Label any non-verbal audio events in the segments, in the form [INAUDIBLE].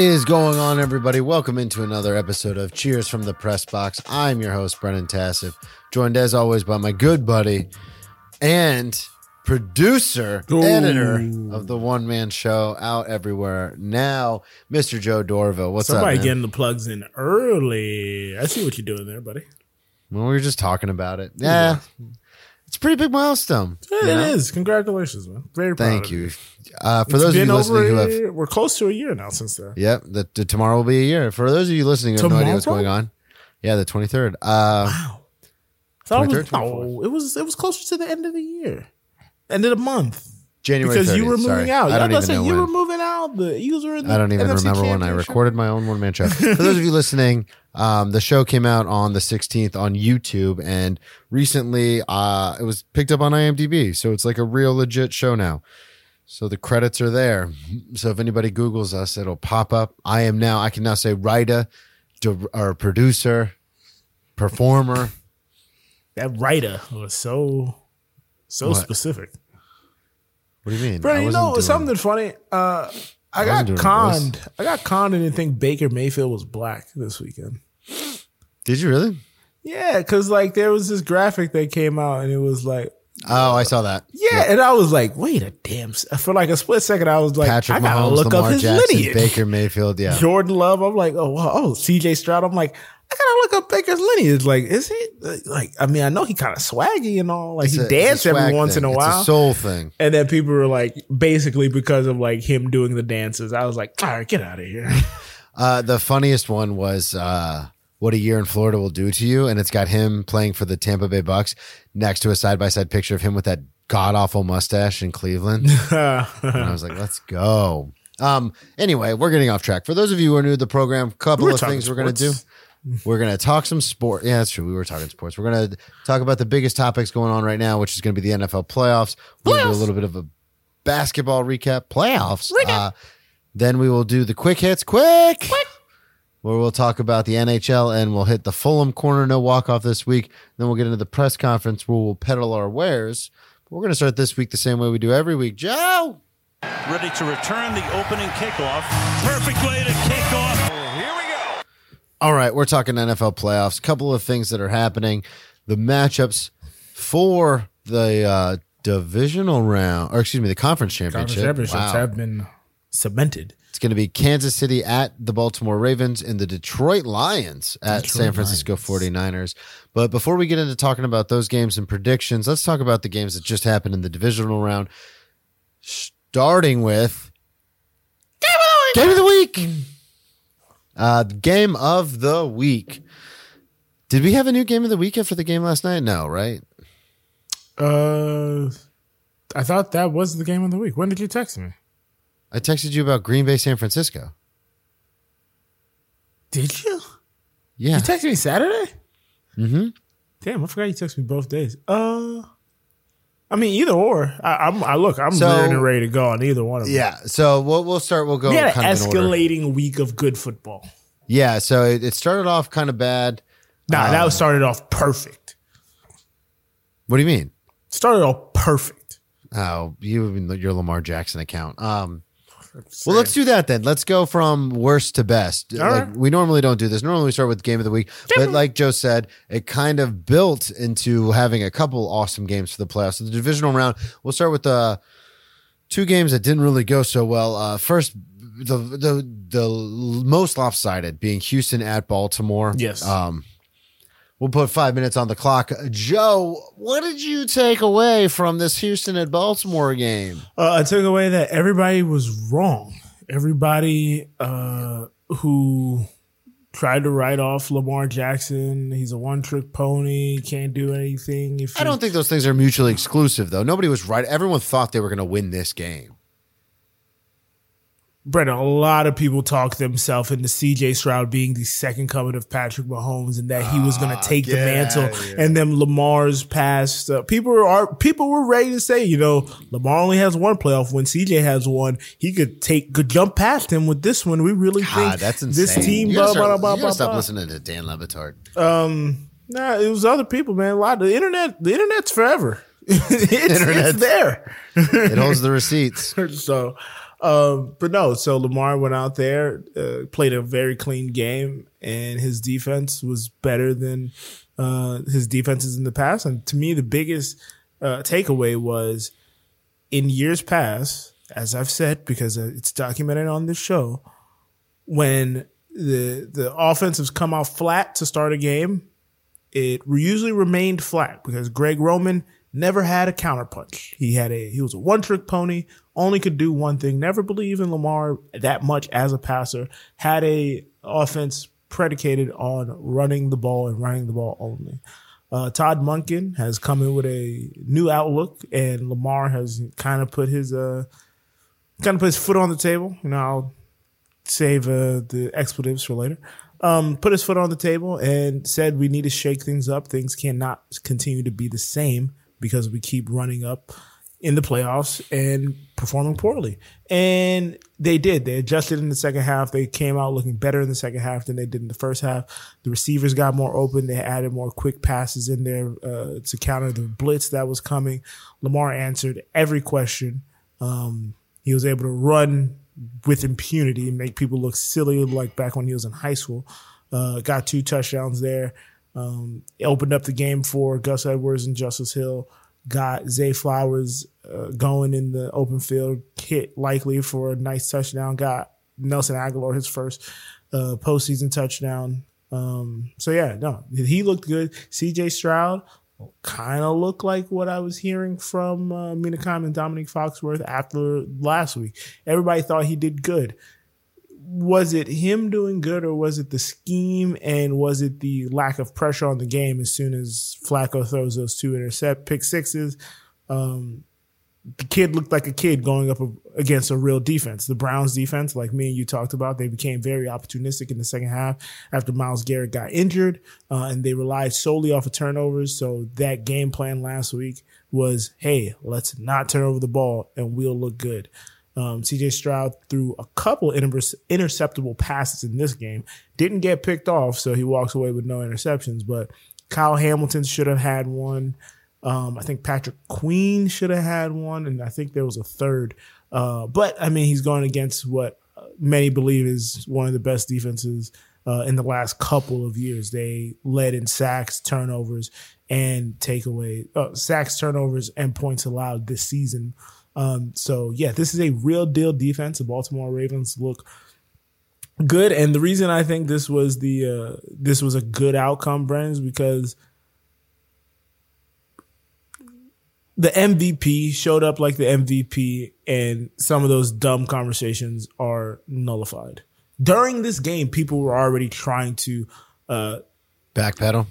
is going on, everybody? Welcome into another episode of Cheers from the Press Box. I'm your host, Brennan Tassif, joined as always by my good buddy and producer, editor of the one man show out everywhere now, Mr. Joe Dorville. What's Somebody up? Man? getting the plugs in early. I see what you're doing there, buddy. Well, we were just talking about it. Yeah. It's a pretty big milestone. It you know? is. Congratulations, man. Very proud. Thank you. Uh, for It's those of you listening who have a- we're close to a year now since then. Yep, the, the tomorrow will be a year. For those of you listening who have no idea what's Tomorrow? going on, yeah, the twenty third. Uh, Wow. So 23rd, was, no, it was it was closer to the end of the year, end of the month. January Because you were moving sorry. out. I don't even say know you when. were moving out. The Eagles were in the I don't even NFC remember when I recorded my own one man show. [LAUGHS] For those of you listening, um, the show came out on the 16th on YouTube, and recently uh, it was picked up on IMDb. So it's like a real legit show now. So the credits are there. So if anybody Googles us, it'll pop up. I am now, I can now say writer, di- or producer, performer. That writer was so so What? specific. What do you mean? Bro, I you know doing- something funny? Uh, I, wasn't got conned. I got conned and didn't think Baker Mayfield was black this weekend. Did you really? Yeah, because like there was this graphic that came out and it was like, Oh, I saw that. yeah, and I was like, wait a damn. For like a split second, I was like, Patrick I gotta Mahomes, look Lamar up his Jackson, lineage. Baker Mayfield. Yeah. [LAUGHS] Jordan Love. I'm like, oh, wow. oh, CJ Stroud. I'm like, I gotta look up Baker's lineage. Like, is he like? I mean, I know he kind of swaggy and all. Like It's he a- it's dance every once thing. in a It's while. a soul thing. and then people were like, basically because of like him doing the dances, I was like, all right, get out of here. [LAUGHS] Uh, the funniest one was uh, what a year in Florida will do to you, and it's got him playing for the Tampa Bay Bucks next to a side by side picture of him with that god awful mustache in Cleveland. [LAUGHS] and I was like, let's go. Um, anyway, we're getting off track. For those of you who are new to the program, a couple We're of things we're going to do. Sports. We're going to talk some sport. Yeah, that's true. We were talking sports. We're going to talk about the biggest topics going on right now, which is going to be the NFL playoffs. We'll do a little bit of a basketball recap. Playoffs. Uh, then we will do the quick hits. Quick. Where we'll talk about the NHL and we'll hit the Fulham corner no walk off this week. Then we'll get into the press conference where we'll peddle our wares. We're going to start this week the same way we do every week. Joe. Ready to return the opening kickoff. Perfect way to kick All right, we're talking NFL playoffs. A Couple of things that are happening. The matchups for the uh, divisional round, or excuse me, the conference championship. Conference Championships Wow. have been cemented. It's going to be Kansas City at the Baltimore Ravens and the Detroit Lions at San Francisco 49ers. But before we get into talking about those games and predictions, let's talk about the games that just happened in the divisional round. Starting with Game of the Week. Uh, the game of the week. Did we have a new game of the week after the game last night? No, right? Uh, I thought that was the game of the week. When did you text me? I texted you about Green Bay, San Francisco. Did you? Yeah. You texted me Saturday? Mm-hmm. Damn, I forgot you texted me both days. Uh, I mean, either or. I, I'm. I look. I'm So- ready and ready to go on either one of them. Yeah. So we'll, we'll start. We'll go we had an escalating week of good football. Yeah, so it, it started off kind of bad. Nah, Um, that was started off perfect. What do you mean? Started off perfect. Oh, you your Lamar Jackson account. Um, well, let's do that then. Let's go from worst to best. All like, right. We normally don't do this. Normally we start with game of the week, but like Joe said, it kind of built into having a couple awesome games for the playoffs. So the divisional round, we'll start with the two games that didn't really go so well. Uh, first, the the the most lopsided being Houston at Baltimore. Yes. Um, we'll put five minutes on the clock. Joe, what did you take away from this Houston at Baltimore game? Uh, I took away that everybody was wrong. Everybody uh, who tried to write off Lamar Jackson, he's a one trick pony, can't do anything. I don't think those things are mutually exclusive, though. Nobody was right. Everyone thought they were going to win this game. Brennan, a lot of people talk themselves into CJ Stroud being the second coming of Patrick Mahomes and that he was going to take the yeah, mantle. yeah. And then Lamar's past. Uh, people are people were ready to say, you know, Lamar only has one playoff when CJ has one. He could take could jump past him with this one. We really God, think that's insane. this team. You Blah start, blah blah blah. stop blah. listening to Dan Le Batard. Um, nah, it was other people, man. A lot of the internet. The internet's forever. [LAUGHS] it's, Internet's- it's there. [LAUGHS] It holds the receipts. [LAUGHS] so, um, but no. So Lamar went out there, uh, played a very clean game, and his defense was better than uh, his defenses in the past. And to me, the biggest uh, takeaway was in years past, as I've said, because it's documented on this show, when the the offensives come out flat to start a game, it usually remained flat because Greg Roman never had a counterpunch. He had a he was a one trick pony, only could do one thing. Never believed in Lamar that much as a passer. Had a offense predicated on running the ball and running the ball only. Uh, Todd Monken has come in with a new outlook, and Lamar has kind of put his uh kind of put his foot on the table. You know, I'll save uh, the expletives for later. Um, put his foot on the table and said we need to shake things up. Things cannot continue to be the same because we keep running up in the playoffs and performing poorly. And they did. They adjusted in the second half. They came out looking better in the second half than they did in the first half. The receivers got more open. They added more quick passes in there uh, to counter the blitz that was coming. Lamar answered every question. Um, he was able to run with impunity and make people look silly like back when he was in high school. Uh, got two touchdowns there. Um, opened up the game for Gus Edwards and Justice Hill. Got Zay Flowers uh, going in the open field, hit Likely for a nice touchdown. Got Nelson Agholor his first uh, postseason touchdown. Um, so yeah, no, he looked good. CJ Stroud kind of looked like what I was hearing from uh, Mina Kimes and Domonique Foxworth after last week. Everybody thought he did good. Was it him doing good or was it the scheme and was it the lack of pressure on the game as soon as Flacco throws those two intercept pick sixes? Um, the kid looked like a kid going up against a real defense. The Browns defense, like me and you talked about, they became very opportunistic in the second half after Myles Garrett got injured, uh, and they relied solely off of turnovers. So that game plan last week was, hey, let's not turn over the ball and we'll look good. Um, CJ Stroud threw a couple inter- interceptable passes in this game, didn't get picked off, so he walks away with no interceptions. But Kyle Hamilton should have had one. Um, I think Patrick Queen should have had one, and I think there was a third. Uh, but I mean, he's going against what many believe is one of the best defenses uh, in the last couple of years. They led in sacks, turnovers, and takeaway uh, sacks, turnovers, and points allowed this season. Um, so yeah, this is a real deal defense. The Baltimore Ravens look good, and the reason I think this was the uh, this was a good outcome, Bren, is because the MVP showed up like the MVP, and some of those dumb conversations are nullified. During this game, people were already trying to uh, Backpedal.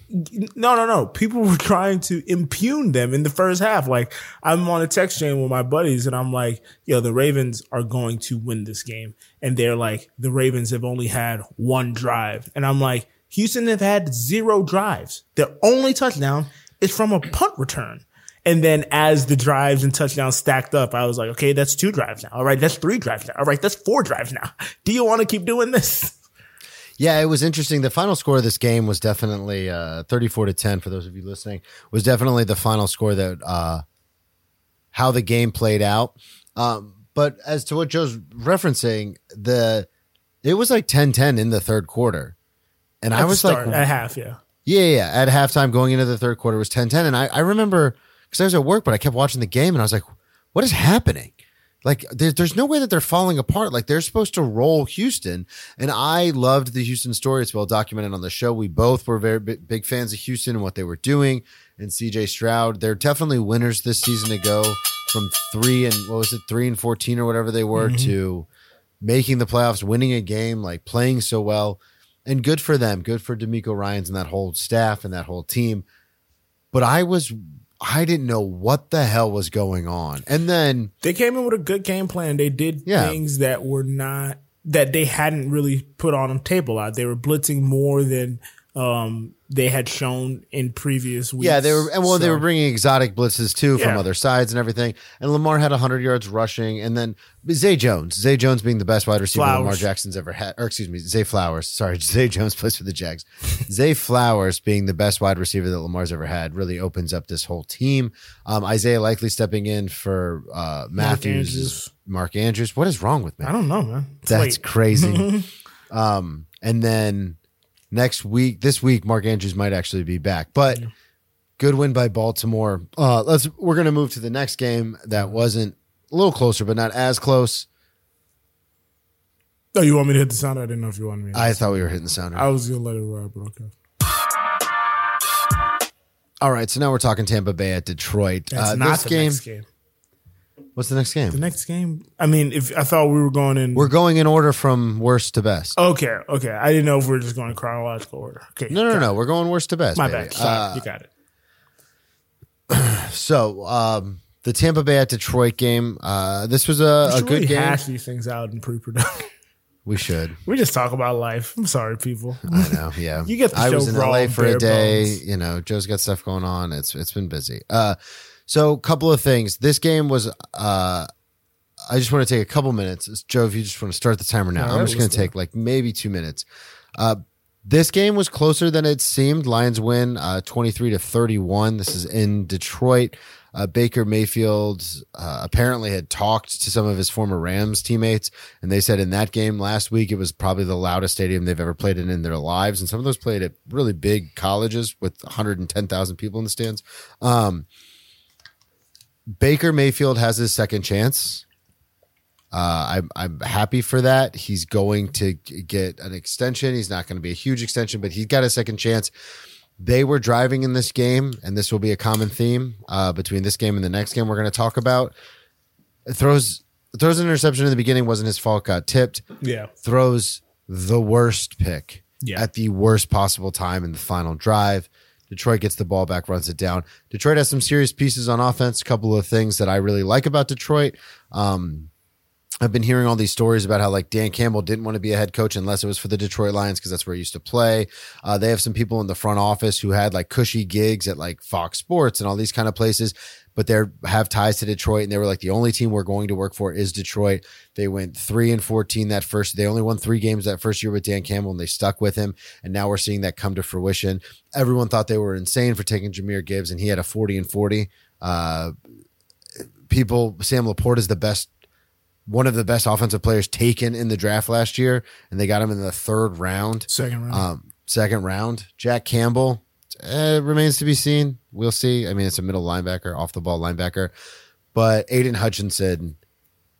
no, no, no. People were [LAUGHS] trying to impugn them in the first half. Like I'm on a text chain with my buddies and I'm like, yo, the Ravens are going to win this game. And they're like, the Ravens have only had one drive. And I'm like, Houston have had zero drives. Their only touchdown is from a punt return. And then as the drives and touchdowns stacked up, I was like, okay, that's two drives now. All right, that's three drives now. All right, that's four drives now. [LAUGHS] Do you want to keep doing this? Yeah, it was interesting. The final score of this game was definitely uh, 34 to 10 for those of you listening. Was definitely the final score that uh, how the game played out. Um, but as to what Joe's referencing, the it was like 10-10 in the third quarter. And I At the was start, like at half, yeah. Yeah, yeah. At halftime, going into the third quarter was 10 10. And I, I remember because I was at work, but I kept watching the game and I was like, what is happening? Like, there, there's no way that they're falling apart. Like, they're supposed to roll Houston. And I loved the Houston story. It's well documented on the show. We both were very big, big fans of Houston and what they were doing. And CJ Stroud, they're definitely winners this season to go from three and what was it, three and 14 or whatever they were mm-hmm. to making the playoffs, winning a game, like playing so well and good for them. Good for DeMeco Ryans and that whole staff and that whole team. But I was, I didn't know what the hell was going on. And then, they came in with a good game plan. They did Yeah. things that were not that they hadn't really put on a table out. They were blitzing more than um, they had shown in previous weeks. Yeah, they were, and well, they were bringing exotic blitzes too from Yeah. other sides and everything. And Lamar had 100 yards rushing, and then Zay Jones, Zay Jones being the best wide receiver Flowers. Lamar Jackson's ever had, or excuse me, Zay Flowers. Sorry, [LAUGHS] Zay Jones plays for the Jags. [LAUGHS] Zay Flowers being the best wide receiver that Lamar's ever had really opens up this whole team. Um, Isaiah Likely stepping in for uh, Matthews, Andrews. Mark Andrews. What is wrong with me? I don't know, man. It's That's late. crazy. [LAUGHS] um, and then next week, this week, Mark Andrews might actually be back, but good win by Baltimore. Uh, let's we're gonna move to the next game that wasn't a little closer, but not as close. Oh, you want me to hit the sound? I didn't know if you wanted me. to. I thought we were hitting the sounder. I was gonna let it ride, but okay. All right, so now we're talking Tampa Bay at Detroit. That's Uh, not this the game. next game. What's the next game? The next game. I mean, if I thought we were going in. we're going in order from worst to best. okay. Okay. I didn't know if we were just going in chronological order. Okay. no, no, no. We're going worst to best. My baby. bad. Sorry, Uh, you got it. [CLEARS THROAT] so um, the Tampa Bay at Detroit game. Uh, this was a, a should good really game. hash these things out in pre-production. we should. we just talk about life. I'm sorry, people. I know, yeah. [LAUGHS] You get the I show was in LA for a day. bones. You know, Joe's got stuff going on. It's it's been busy. Uh, so a couple of things. This game was. Uh, I just want to take a couple minutes. Joe, if you just want to start the timer now, I'm just going to take like maybe two minutes. Uh, this game was closer than it seemed. Lions win uh, 23 to 31. This is in Detroit. Uh, Baker Mayfield uh, apparently had talked to some of his former Rams teammates, and they said in that game last week it was probably the loudest stadium they've ever played in in their lives. And some of those played at really big colleges with 110,000 people in the stands. Um, Baker Mayfield has his second chance. Uh, I'm I'm happy for that. He's going to get an extension. He's not going to be a huge extension, but he's got a second chance. They were driving in this game, and this will be a common theme uh, between this game and the next game we're going to talk about. Throws throws an interception in the beginning wasn't his fault. Got tipped. Yeah. Throws the worst pick Yeah. at the worst possible time in the final drive. Detroit gets the ball back, runs it down. Detroit has some serious pieces on offense. A couple of things that I really like about Detroit. Um, I've been hearing all these stories about how like Dan Campbell didn't want to be a head coach unless it was for the Detroit Lions because that's where he used to play. Uh, they have some people in the front office who had like cushy gigs at like Fox Sports and all these kind of places, but they have ties to Detroit and they were like the only team we're going to work for is Detroit. They went three and fourteen that first. They only won three games that first year with Dan Campbell and they stuck with him. And now we're seeing that come to fruition. Everyone thought they were insane for taking Jahmyr Gibbs and he had a forty and forty. Uh, people, Sam LaPorta is the best one of the best offensive players taken in the draft last year, and they got him in the third round, Second round. um, second round. Jack Campbell uh, remains to be seen. We'll see. I mean, it's a middle linebacker, off the ball linebacker, but Aidan Hutchinson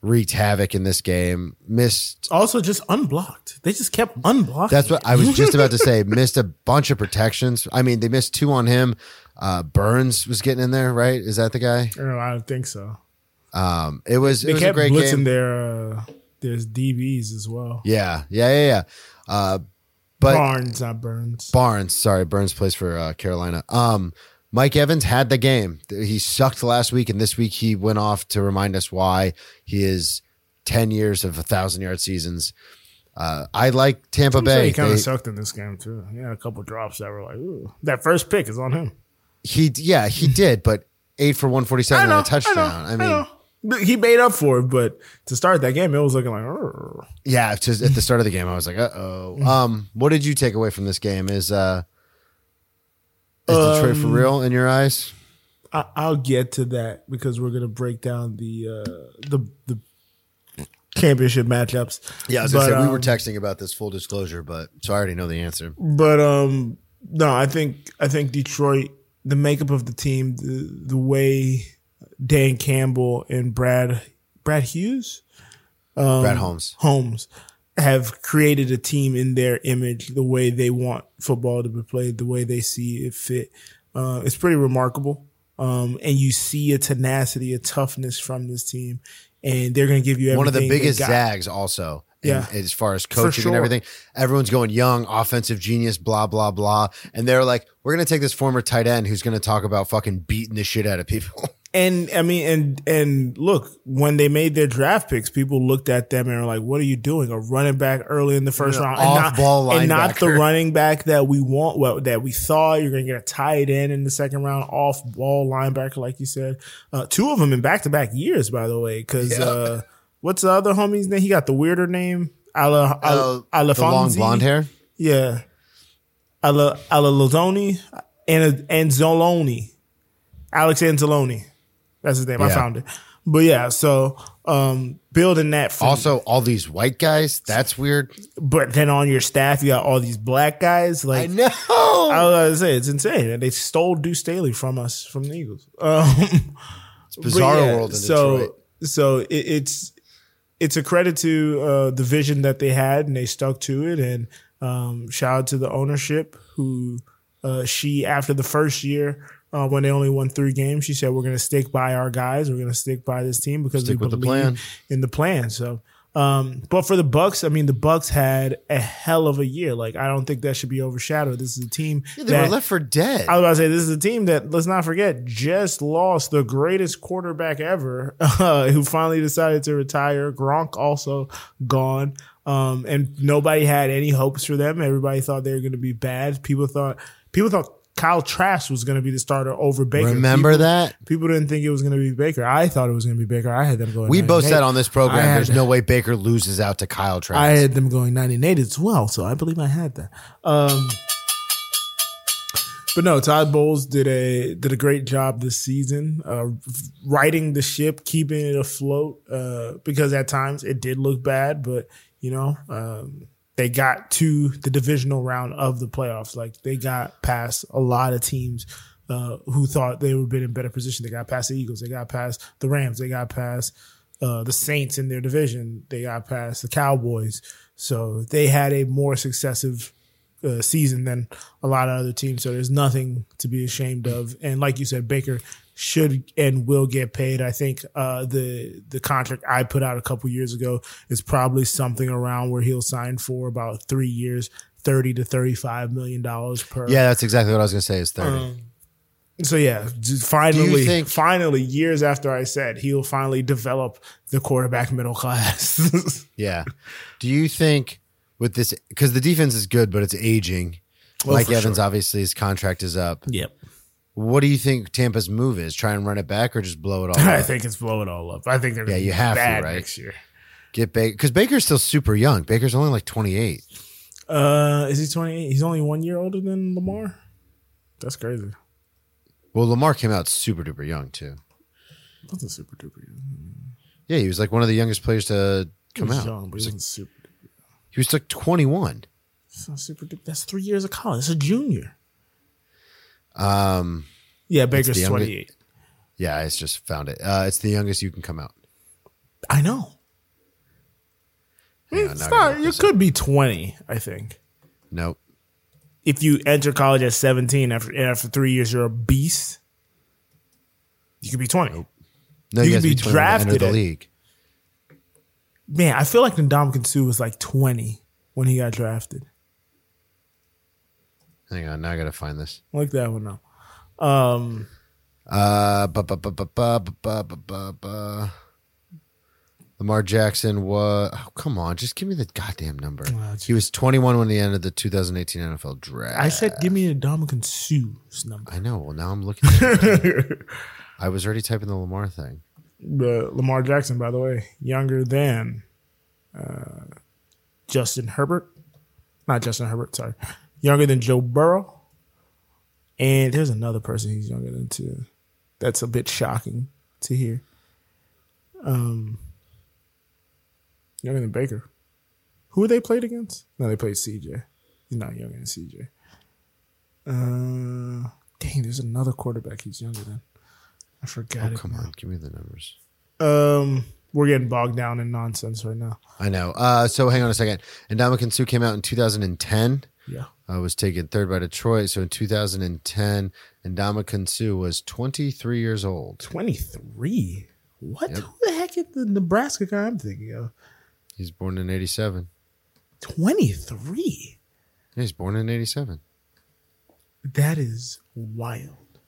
wreaked havoc in this game. Missed. also, just unblocked. They just kept unblocked. That's what I was just about to [LAUGHS] say. Missed a bunch of protections. I mean, they missed two on him. Uh, Burns was getting in there, right? Is that the guy? No, I don't think so. Um, it was. It They was a kept great blitzing game. their uh, there's DBs as well. Yeah, yeah, yeah, yeah. Uh, but Barnes, not Burns. Barnes, sorry, Burns plays for uh, Carolina. Um, Mike Evans had the game. He sucked last week, and this week he went off to remind us why he is ten years of a thousand yard seasons. Uh, I like Tampa Bay. he kind of sucked in this game too. He had a couple drops that were like, ooh. That first pick is on him. he, yeah, he did, but eight for one forty seven and a touchdown. I, mean, But he made up for it, but to start that game, it was looking like, yeah. Just at the start of the game, I was like, uh oh. [LAUGHS] Um, what did you take away from this game? Is uh, is Detroit Um, for real in your eyes? I, I'll get to that because we're gonna break down the uh, the the championship matchups. Yeah, I was but, gonna say we were um, texting about this full disclosure, but so I already know the answer. But um, no, I think I think Detroit, the makeup of the team, the the way Dan Campbell and Brad Brad Hughes Brad Holmes. Holmes have created a team in their image, the way they want football to be played, the way they see it fit. Uh, it's pretty remarkable. Um, and you see a tenacity, a toughness from this team, and they're going to give you One of the biggest zags, also. in- Yeah. as far as coaching sure. and everything, everyone's going young, offensive genius, blah blah blah, and they're like, "We're gonna take this former tight end who's gonna talk about fucking beating the shit out of people." [LAUGHS] And I mean, and and look, when they made their draft picks, people looked at them and were like, "What are you doing? A running back early in the first round, and not, off-ball and not the running back that we want, well, that we thought you're going to get a tight end in the second round, off ball linebacker, like you said. Uh, two of them in back to back years, by the way. Because Yeah. uh, what's the other homie's name? He got the weirder name, Ala, Uh, Ala, the long blonde hair. yeah. Ala Alalozoni and and Zoloni, Alex Anzalone. That's his name. I found it. But yeah, so um building that Also, all these white guys. That's weird. but then on your staff you got all these black guys. Like I know. I was gonna say it's insane. And they stole Deuce Staley from us from the Eagles. [LAUGHS] Um Bizarre yeah, world in so, Detroit. So it, it's it's a credit to uh, the vision that they had and they stuck to it. And um, shout out to the ownership who uh, she after the first year. Uh, when they only won three games, she said, "We're going to stick by our guys. We're going to stick by this team because Stick we with the believe plan." in the plan." So, um, but for the Bucks, I mean, the Bucks had a hell of a year. Like, I don't think that should be overshadowed. This is a team Yeah, they that were left for dead. I was about to say this is a team that let's not forget just lost the greatest quarterback ever, [LAUGHS] uh, who finally decided to retire. Gronk also gone, um, and nobody had any hopes for them. Everybody thought they were going to be bad. People thought people thought Kyle Trask was going to be the starter over Baker. Remember people, that? People didn't think it was going to be Baker. I thought it was going to be Baker. I had them going. We both said on this program, there's no way Baker loses out to Kyle Trask. I had them going 9 and 8 as well, so I believe I had that. Um, but no, Todd Bowles did a did a great job this season, uh, riding the ship, keeping it afloat. Uh, because at times it did look bad, but you know um, they got to the divisional round of the playoffs. Like they got past a lot of teams uh, who thought they would been in better position. They got past the Eagles. They got past the Rams. They got past uh, the Saints in their division. They got past the Cowboys. So they had a more successive uh, season than a lot of other teams. So there's nothing to be ashamed of. And like you said, Baker should and will get paid. I think uh, the the contract I put out a couple years ago is probably something around where he'll sign for about three years, thirty to thirty five million dollars per. yeah, that's exactly what I was going to say is 30. Um, So yeah, finally, think- finally, years after I said he'll finally develop the quarterback middle class. [LAUGHS] yeah. Do you think with this, because the defense is good, but it's aging. Well, Mike Evans, sure. obviously, his contract is up. yep. What do you think Tampa's move is? Try and run it back or just blow it all [LAUGHS] I up? think it's blow it all up. I think they're Yeah, you have to, right? next year. Get Baker. Because Baker's still super young. Baker's only like 28. Uh, is he twenty eight? He's only one year older than Lamar. That's crazy. Well, Lamar came out super duper young, too. That's a super duper. Yeah, he was like one of the youngest players to come He was out. young, but he wasn't super. duper. He was like 21. It's not super duper. That's three years of college. It's a junior. Um, Yeah, Baker's twenty eight. yeah, I just found it. Uh, it's the youngest you can come out. I know. Hang It's not. You could be twenty. I think. Nope. if you enter college at 17 after after three years you're a beast you could be 20 No, You you, could be be 21 enter drafted the league. man i feel like Ndamukong Suh was like 20 when he got drafted Hang on, now I gotta find this. like that one now um Uh, bu- bu- bu- bu- bu- bu- bu- bu- bu- bu. Lamar Jackson was. Oh, come on, just give me the goddamn number. He was 21 when he ended the 2018 NFL draft. i said give me Ndamukong Suh's number I know. Well, now I'm looking. [LAUGHS] I was already typing the Lamar thing. uh, lamar jackson by the way younger than uh justin herbert not justin herbert sorry younger than joe burrow and there's another person he's younger than too that's a bit shocking to hear um younger than baker who they played against no they played cj he's not younger than cj uh dang there's another quarterback he's younger than i forgot Oh, come now. on, give me the numbers. Um, we're getting bogged down in nonsense right now. I know. Uh, so hang on a second. Ndamukong Suh came out in 2010. Yeah. Uh, was taken third by Detroit. So in 2010, Ndamukong Suh was 23 years old. 23. What? Who the heck is the Nebraska guy I'm thinking of? He's born in 87. 23. Yeah, he's born in 87. That is wild.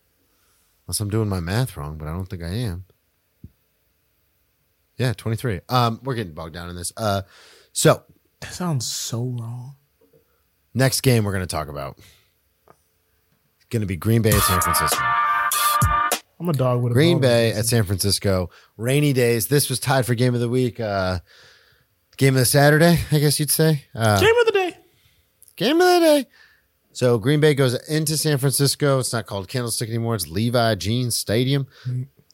Unless I'm doing my math wrong, but I don't think I am. Yeah, 23. Um, we're getting bogged down in this. Uh, so That sounds so wrong. Next game we're going to talk about It's going to be Green Bay at San Francisco. I'm a dog with a Green bone. Bay at San Francisco. Rainy days. This was tied for game of the week. Uh, game of the Saturday, I guess you'd say. Uh, Game of the day. game of the day. So Green Bay goes into San Francisco. It's not called Candlestick anymore. It's Levi Jeans Stadium.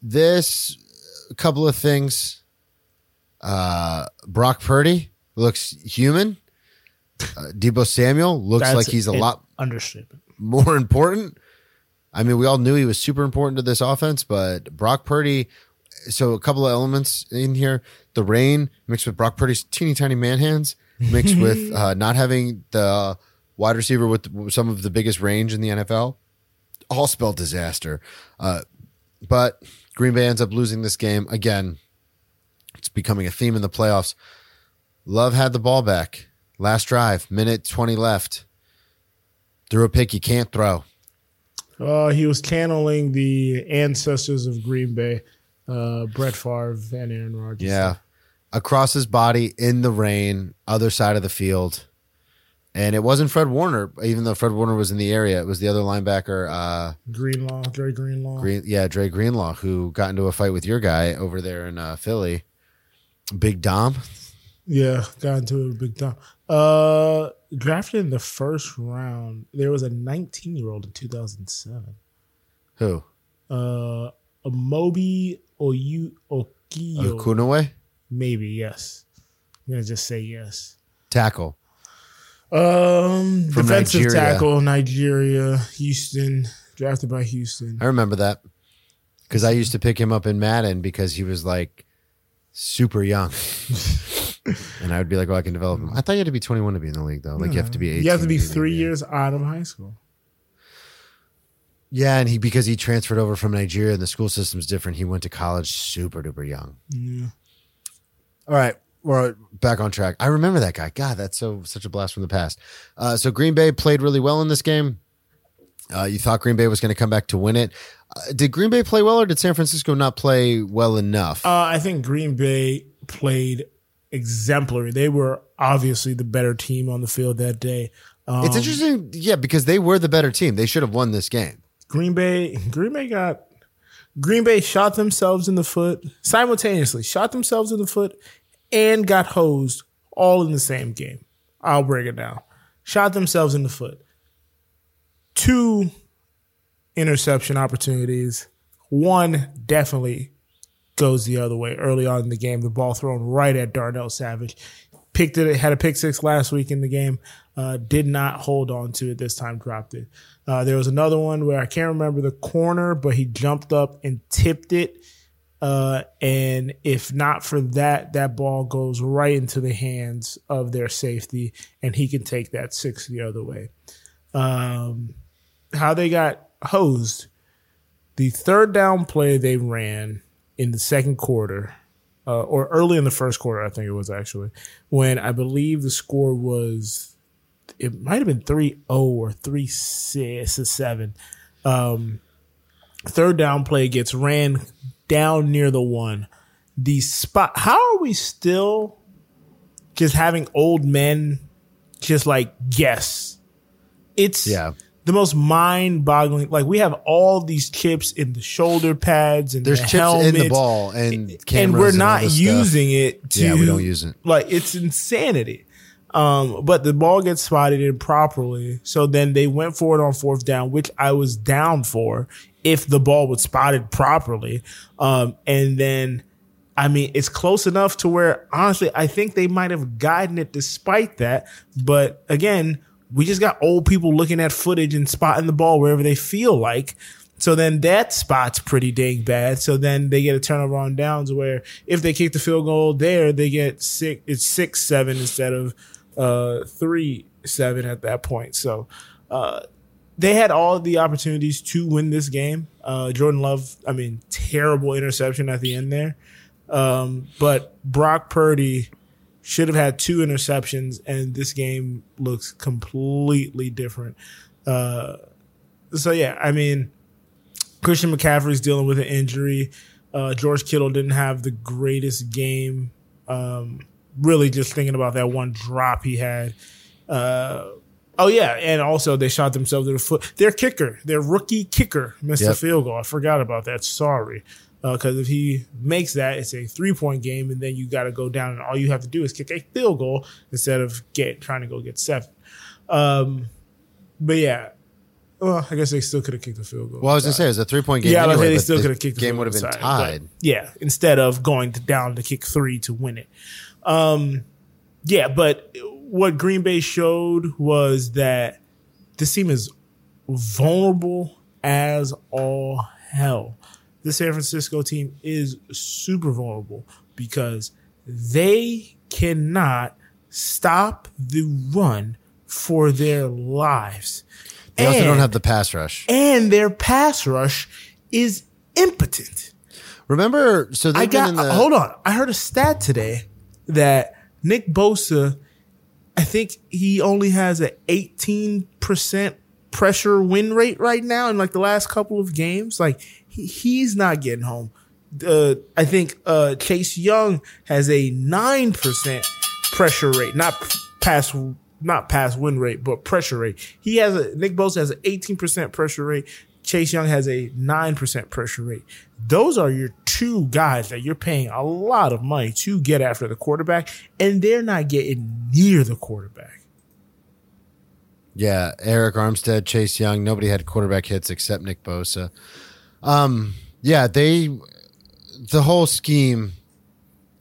This a couple of things. Uh, Brock Purdy looks human. Uh, Deebo Samuel looks That's like he's a lot understatement. more important. I mean, we all knew he was super important to this offense, but Brock Purdy. So a couple of elements in here: the rain mixed with Brock Purdy's teeny tiny man hands, mixed [LAUGHS] with uh, not having the wide receiver with some of the biggest range in the NFL, all spelled disaster. Uh, but Green Bay ends up losing this game again. It's becoming a theme in the playoffs. Love had the ball back. Last drive, minute 20 left. Threw a pick you can't throw. Uh, he was channeling the ancestors of Green Bay, uh, Brett Favre and Aaron Rodgers. Yeah. Across his body in the rain, other side of the field. And it wasn't Fred Warner, even though Fred Warner was in the area. It was the other linebacker, uh, Greenlaw, Dre Greenlaw. Green, yeah, Dre Greenlaw, who got into a fight with your guy over there in uh, Philly. Big Dom. Yeah, got into a big time. Uh, drafted in the first round. There was a 19 year old in 2007. Who? Uh, a Moby Oyu Okio. Okunawe? Maybe yes. I'm gonna just say yes. Tackle. Um, From defensive Nigeria. tackle, Nigeria, Houston, drafted by Houston. I remember that because I used to pick him up in Madden because he was like super young. [LAUGHS] and I would be like, well, I can develop him. I thought you had to be 21 to be in the league, though. Like, you have to be 18. You have to be three years out of high school. Yeah, and he because he transferred over from Nigeria and the school system's different. He went to college super duper young. Yeah. All right, we're back on track. I remember that guy. God, that's so such a blast from the past. Uh, so Green Bay played really well in this game. Uh, you thought Green Bay was going to come back to win it. Did Green Bay play well, or did San Francisco not play well enough? Uh, I think Green Bay played exemplary. They were obviously the better team on the field that day. Um, it's interesting, yeah, because they were the better team. They should have won this game. Green Bay, Green Bay got Green Bay shot themselves in the foot simultaneously, shot themselves in the foot, and got hosed all in the same game. I'll break it down. Shot themselves in the foot. Two interception opportunities. One definitely goes the other way early on in the game. The ball thrown right at Darnell Savage. Picked it, had a pick six last week in the game. Uh, did not hold on to it this time, dropped it. Uh, there was another one where I can't remember the corner, but he jumped up and tipped it. Uh, and if not for that, that ball goes right into the hands of their safety, and he can take that six the other way. Um, how they got hosed, the third down play they ran in the second quarter, uh, or early in the first quarter, I think it was actually, when I believe the score was, it might have been 3 0 or 3 6 or 7. Um, third down play gets ran down near the one. The spot, how are we still just having old men just like guess? It's Yeah. The most mind boggling. Like we have all these chips in the shoulder pads and There's the chips in the ball and and we're and not using it to Yeah, we don't use it. like it's insanity um but the ball gets spotted improperly so then they went for it on fourth down which i was down for if the ball was spotted properly um and then I mean, it's close enough to where honestly, I think they might have gotten it despite that. But again, we just got old people looking at footage and spotting the ball wherever they feel like. So then that spot's pretty dang bad. So then they get a turnover on downs where if they kick the field goal there, they get six, it's six, seven instead of, uh, three, seven at that point. So, uh, they had all the opportunities to win this game. Uh, Jordan Love, I mean, terrible interception at the end there. Um, but Brock Purdy should have had two interceptions, and this game looks completely different. Uh, so yeah, I mean, Christian McCaffrey's dealing with an injury. Uh, George Kittle didn't have the greatest game. Um, really, just thinking about that one drop he had. Uh, oh yeah, and also they shot themselves in the foot. Their kicker, their rookie kicker, missed Yep. a field goal. I forgot about that. Sorry, because if he makes that, it's a three point game, and then you got to go down, and all you have to do is kick a field goal instead of get trying to go get seven. Um, but yeah, well, I guess they still could have kicked a field goal. Well, I was gonna say it was a three point game. Yeah, I was anyway, they still could have kicked the game would have been side, tied. yeah, instead of going to down to kick three to win it. Um, yeah, but what Green Bay showed was that this team is vulnerable as all hell. The San Francisco team is super vulnerable because they cannot stop the run for their lives. They also don't have the pass rush. and their pass rush is impotent. Remember, so I got the hold on. I heard a stat today that Nick Bosa, I think he only has an 18% pressure win rate right now in like the last couple of games. Like he's not getting home. Uh, I think uh, Chase Young has a 9% pressure rate, not pass not pass win rate, but pressure rate. He has a Nick Bosa has an 18% pressure rate. Chase Young has a 9% pressure rate. Those are your two guys that you're paying a lot of money to get after the quarterback, and they're not getting near the quarterback. Yeah, Arik Armstead, Chase Young. Nobody had quarterback hits except Nick Bosa. Um, yeah, they the whole scheme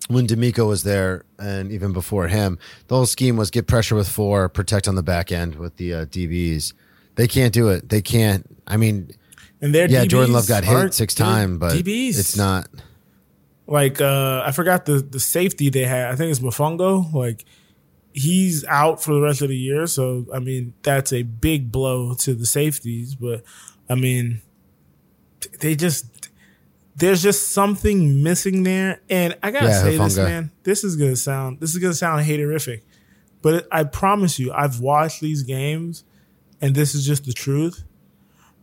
when D'Amico was there, and even before him, the whole scheme was get pressure with four, protect on the back end with the uh, DBs. They can't do it. They can't. I mean, And their yeah, DBs Jordan Love got hit six times, but DBs. it's not. like uh I forgot the the safety they had. I think it's Mafungo. Like he's out for the rest of the year, so I mean that's a big blow to the safeties. But I mean, they just there's just something missing there. And I gotta Yeah, say this, man. This is gonna sound this is gonna sound haterific, but it, I promise you, I've watched these games, and this is just the truth.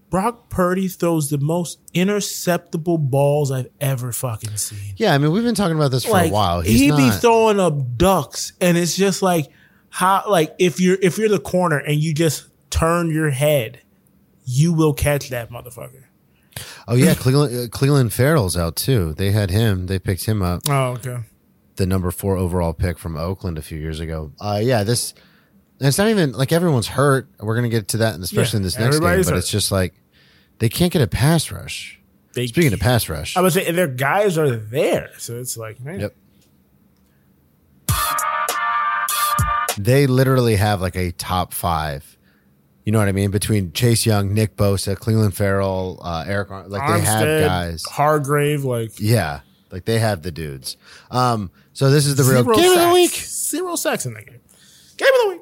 Brock Purdy throws the most interceptable balls I've ever fucking seen. Yeah, I mean, we've been talking about this for Like a while. He's he not. be throwing up ducks, and it's just like how like if you're if you're the corner and you just turn your head, you will catch that motherfucker. Oh yeah, Cleveland uh, Clelin Ferrell's out too. They had him. They picked him up. Oh, okay. the number four overall pick from Oakland a few years ago. Uh, yeah, this it's not even like everyone's hurt. We're gonna get to that, and especially Yeah, in this next game. But hurt. it's just like they can't get a pass rush. They, Speaking of pass rush, I would say their guys are there, so it's like man, Yep. they literally have like a top five. You know what I mean? Between Chase Young, Nick Bosa, Clelin Ferrell, uh, Eric, Ar- like they have guys. Hargrave, like Yeah, like they have the dudes. Um, so this is the real game of the week. Zero sacks in that game. Game of the week.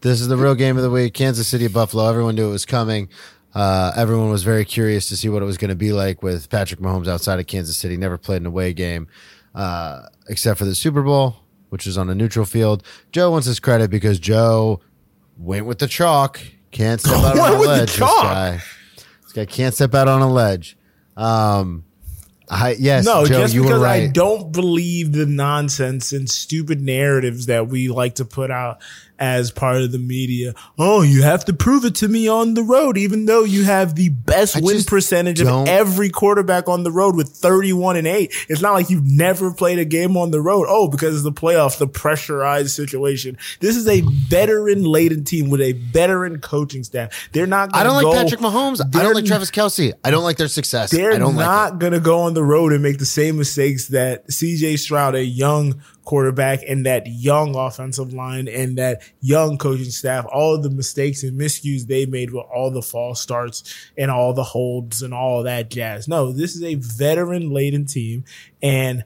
This is the real game of the week. Kansas City, Buffalo. Everyone knew it was coming. Uh, everyone was very curious to see what it was going to be like with Patrick Mahomes outside of Kansas City. Never played an away game, uh, except for the Super Bowl, which was on a neutral field. Joe wants his credit because Joe went with the chalk. Can't [LAUGHS] step out on a ledge. This guy, this guy can't step out on a ledge. Um, I yes, No, Joe, just because right. I don't believe the nonsense and stupid narratives that we like to put out as part of the media. Oh, you have to prove it to me on the road, even though you have the best I win percentage of every quarterback on the road with 31 and 8. It's not like you've never played a game on the road. Oh, because it's the playoffs, the pressurized situation. This is a veteran laden team with a veteran coaching staff. They're not I gonna don't like Patrick Mahomes. I don't like Travis Kelce. I don't like their success. they're I don't like not going to go on the road and make the same mistakes that CJ Stroud, a young quarterback, and that young offensive line and that young coaching staff, all the mistakes and miscues they made with all the false starts and all the holds and all that jazz. No, this is a veteran laden team and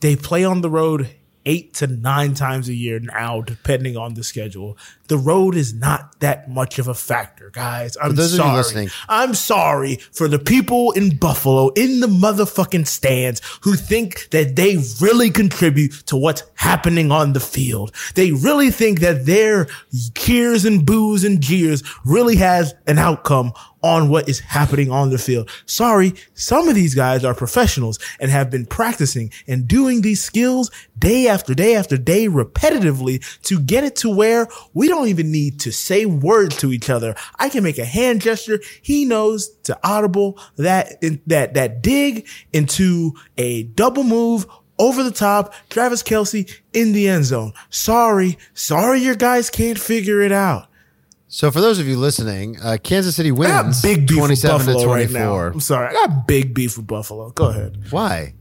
they play on the road eight to nine times a year now, depending on the schedule. The road is not that much of a factor, guys. I'm those of you sorry. I'm sorry for the people in Buffalo in the motherfucking stands who think that they really contribute to what's happening on the field. They really think that their cheers and boos and jeers really has an outcome on what is happening on the field. Sorry, some of these guys are professionals and have been practicing and doing these skills day after day after day repetitively to get it to where we don't even need to say words to each other. I can make a hand gesture. He knows to audible that, that, that dig into a double move over the top, Travis Kelce in the end zone. Sorry, sorry your guys can't figure it out. So for those of you listening, uh, Kansas City wins big beef 27 to 24. right now. I'm sorry. I got big beef with Buffalo. Go ahead. Why?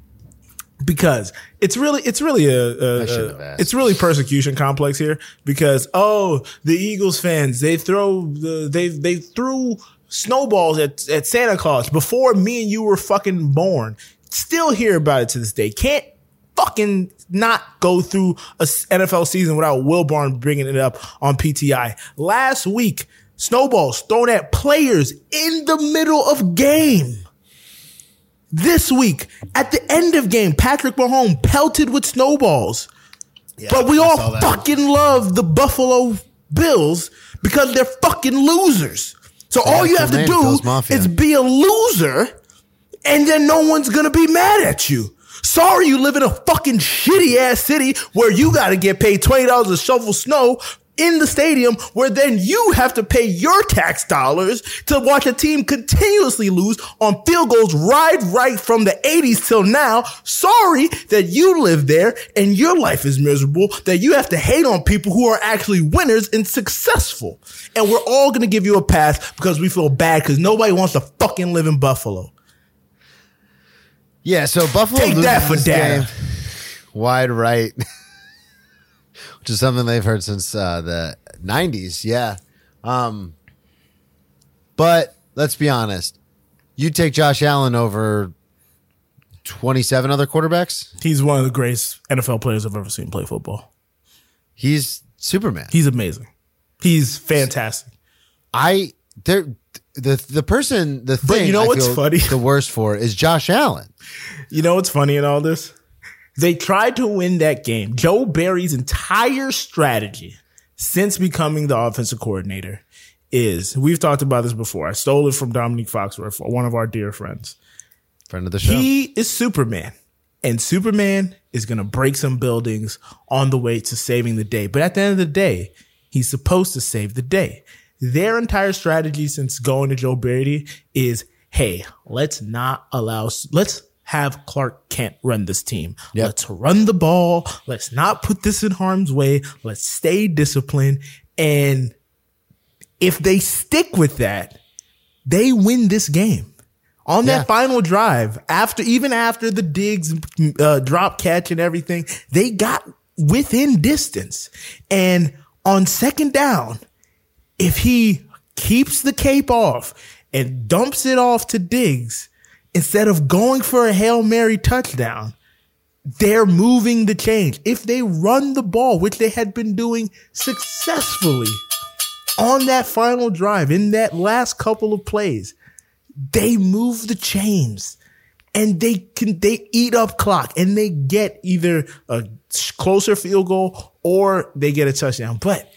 Because it's really, it's really a, a- a- it's really persecution complex here. Because oh, the Eagles fans they throw the they they threw snowballs at at Santa Claus before me and you were fucking born. Still hear about it to this day. Can't fucking not go through a NFL season without Wilbon bringing it up on PTI. Last week, snowballs thrown at players in the middle of game. This week, at the end of game, Patrick Mahomes pelted with snowballs. but we I all fucking love the Buffalo Bills because they're fucking losers. So all you have to do is be a loser and then no one's gonna be mad at you. Sorry, you live in a fucking shitty ass city where you gotta get paid twenty dollars to shovel snow in the stadium, where then you have to pay your tax dollars to watch a team continuously lose on field goals right right from the 80s till now. Sorry that you live there and your life is miserable, that you have to hate on people who are actually winners and successful. And we're all gonna give you a pass because we feel bad because nobody wants to fucking live in Buffalo. Yeah, so Buffalo Take loses that for data. game wide right, [LAUGHS] which is something they've heard since uh, the '90s. Yeah, um, but let's be honest. You take Josh Allen over 27 other quarterbacks. He's one of the greatest NFL players I've ever seen play football. He's Superman. He's amazing. He's fantastic. I there the the person the thing you know I what's funny? the worst for is Josh Allen. You know what's funny in all this? They tried to win that game. Joe Brady's entire strategy since becoming the offensive coordinator is we've talked about this before. I stole it from Domonique Foxworth, one of our dear friends. Friend of the show. He is Superman. And Superman is going to break some buildings on the way to saving the day. But at the end of the day, he's supposed to save the day. Their entire strategy since going to Joe Brady is, hey, let's not allow, let's have Clark Kent run this team. Yep. Let's run the ball. Let's not put this in harm's way. Let's stay disciplined. And if they stick with that, they win this game. On that Yeah. final drive, after even after the Diggs, uh, drop catch and everything, they got within distance. And on second down, if he keeps the cape off and dumps it off to Diggs instead of going for a Hail Mary touchdown, they're moving the change. If they run the ball, which they had been doing successfully on that final drive, in that last couple of plays, they move the chains and they can they eat up clock and they get either a closer field goal or they get a touchdown. But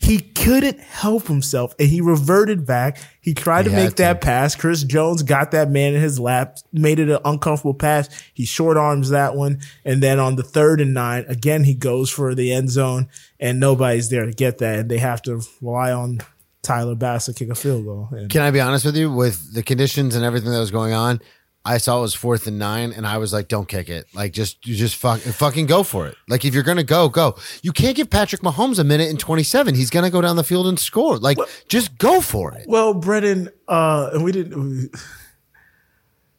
he couldn't help himself and he reverted back. He tried to make to. that pass. Chris Jones got that man in his lap, made it an uncomfortable pass. He short arms that one. And then on the third and nine, again, he goes for the end zone and nobody's there to get that. And they have to rely on Tyler Bass to kick a field goal. And Can I be honest with you? With the conditions and everything that was going on, I saw it was fourth and nine, and I was like, "Don't kick it! Like, just you just fuck, fucking go for it! Like, if you're gonna go, go. You can't give Patrick Mahomes a minute and twenty seven. He's gonna go down the field and score. Like, just go for it. Well, Brennan, uh, and we didn't.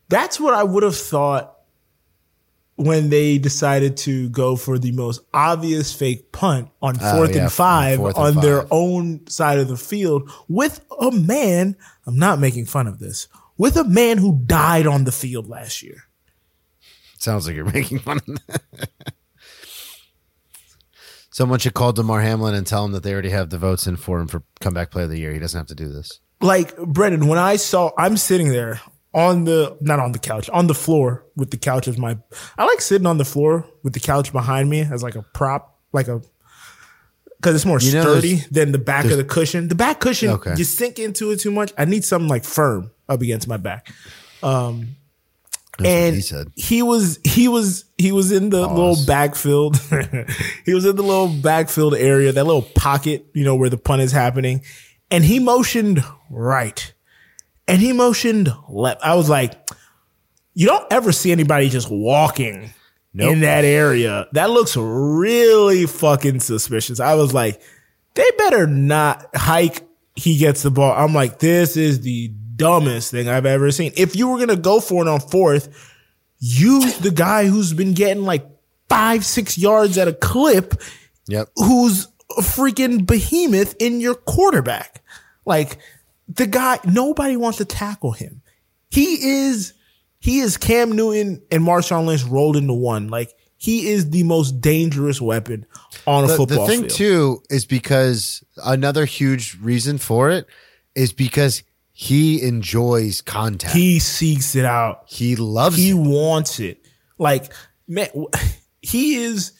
That's what I would have thought when they decided to go for the most obvious fake punt on Oh, fourth yeah, and five fourth and on their own side of the field with a man. I'm not making fun of this. With a man who died on the field last year. Sounds like you're [LAUGHS] making fun of that. Someone should call Damar Hamlin and tell him that they already have the votes in for him for comeback play of the year. He doesn't have to do this. like Brendan, when I saw, I'm sitting there on the, not on the couch, on the floor with the couch as my, I like sitting on the floor with the couch behind me as like a prop, like a, because it's more You know, sturdy than the back of the cushion. The back cushion, Okay. you sink into it too much. I need something like firm up against my back. Um, and he said. he was he was he was in the little backfield. [LAUGHS] he was in the little backfield area, that little pocket, you know, where the punt is happening, and he motioned right, and he motioned left. I was like, you don't ever see anybody just walking in that area. That looks really fucking suspicious. I was like, they better not hike. He gets the ball. I'm like, this is the dumbest thing I've ever seen. If you were gonna go for it on fourth, use the guy who's been getting like five, six yards at a clip, Yep. who's a freaking behemoth in your quarterback. Like the guy, nobody wants to tackle him. He is, he is Cam Newton and Marshawn Lynch rolled into one. Like he is the most dangerous weapon on a The, football the thing field. too is because another huge reason for it is because he enjoys contact. He, seeks it out. He loves he it. He wants it. Like man, [LAUGHS] he is.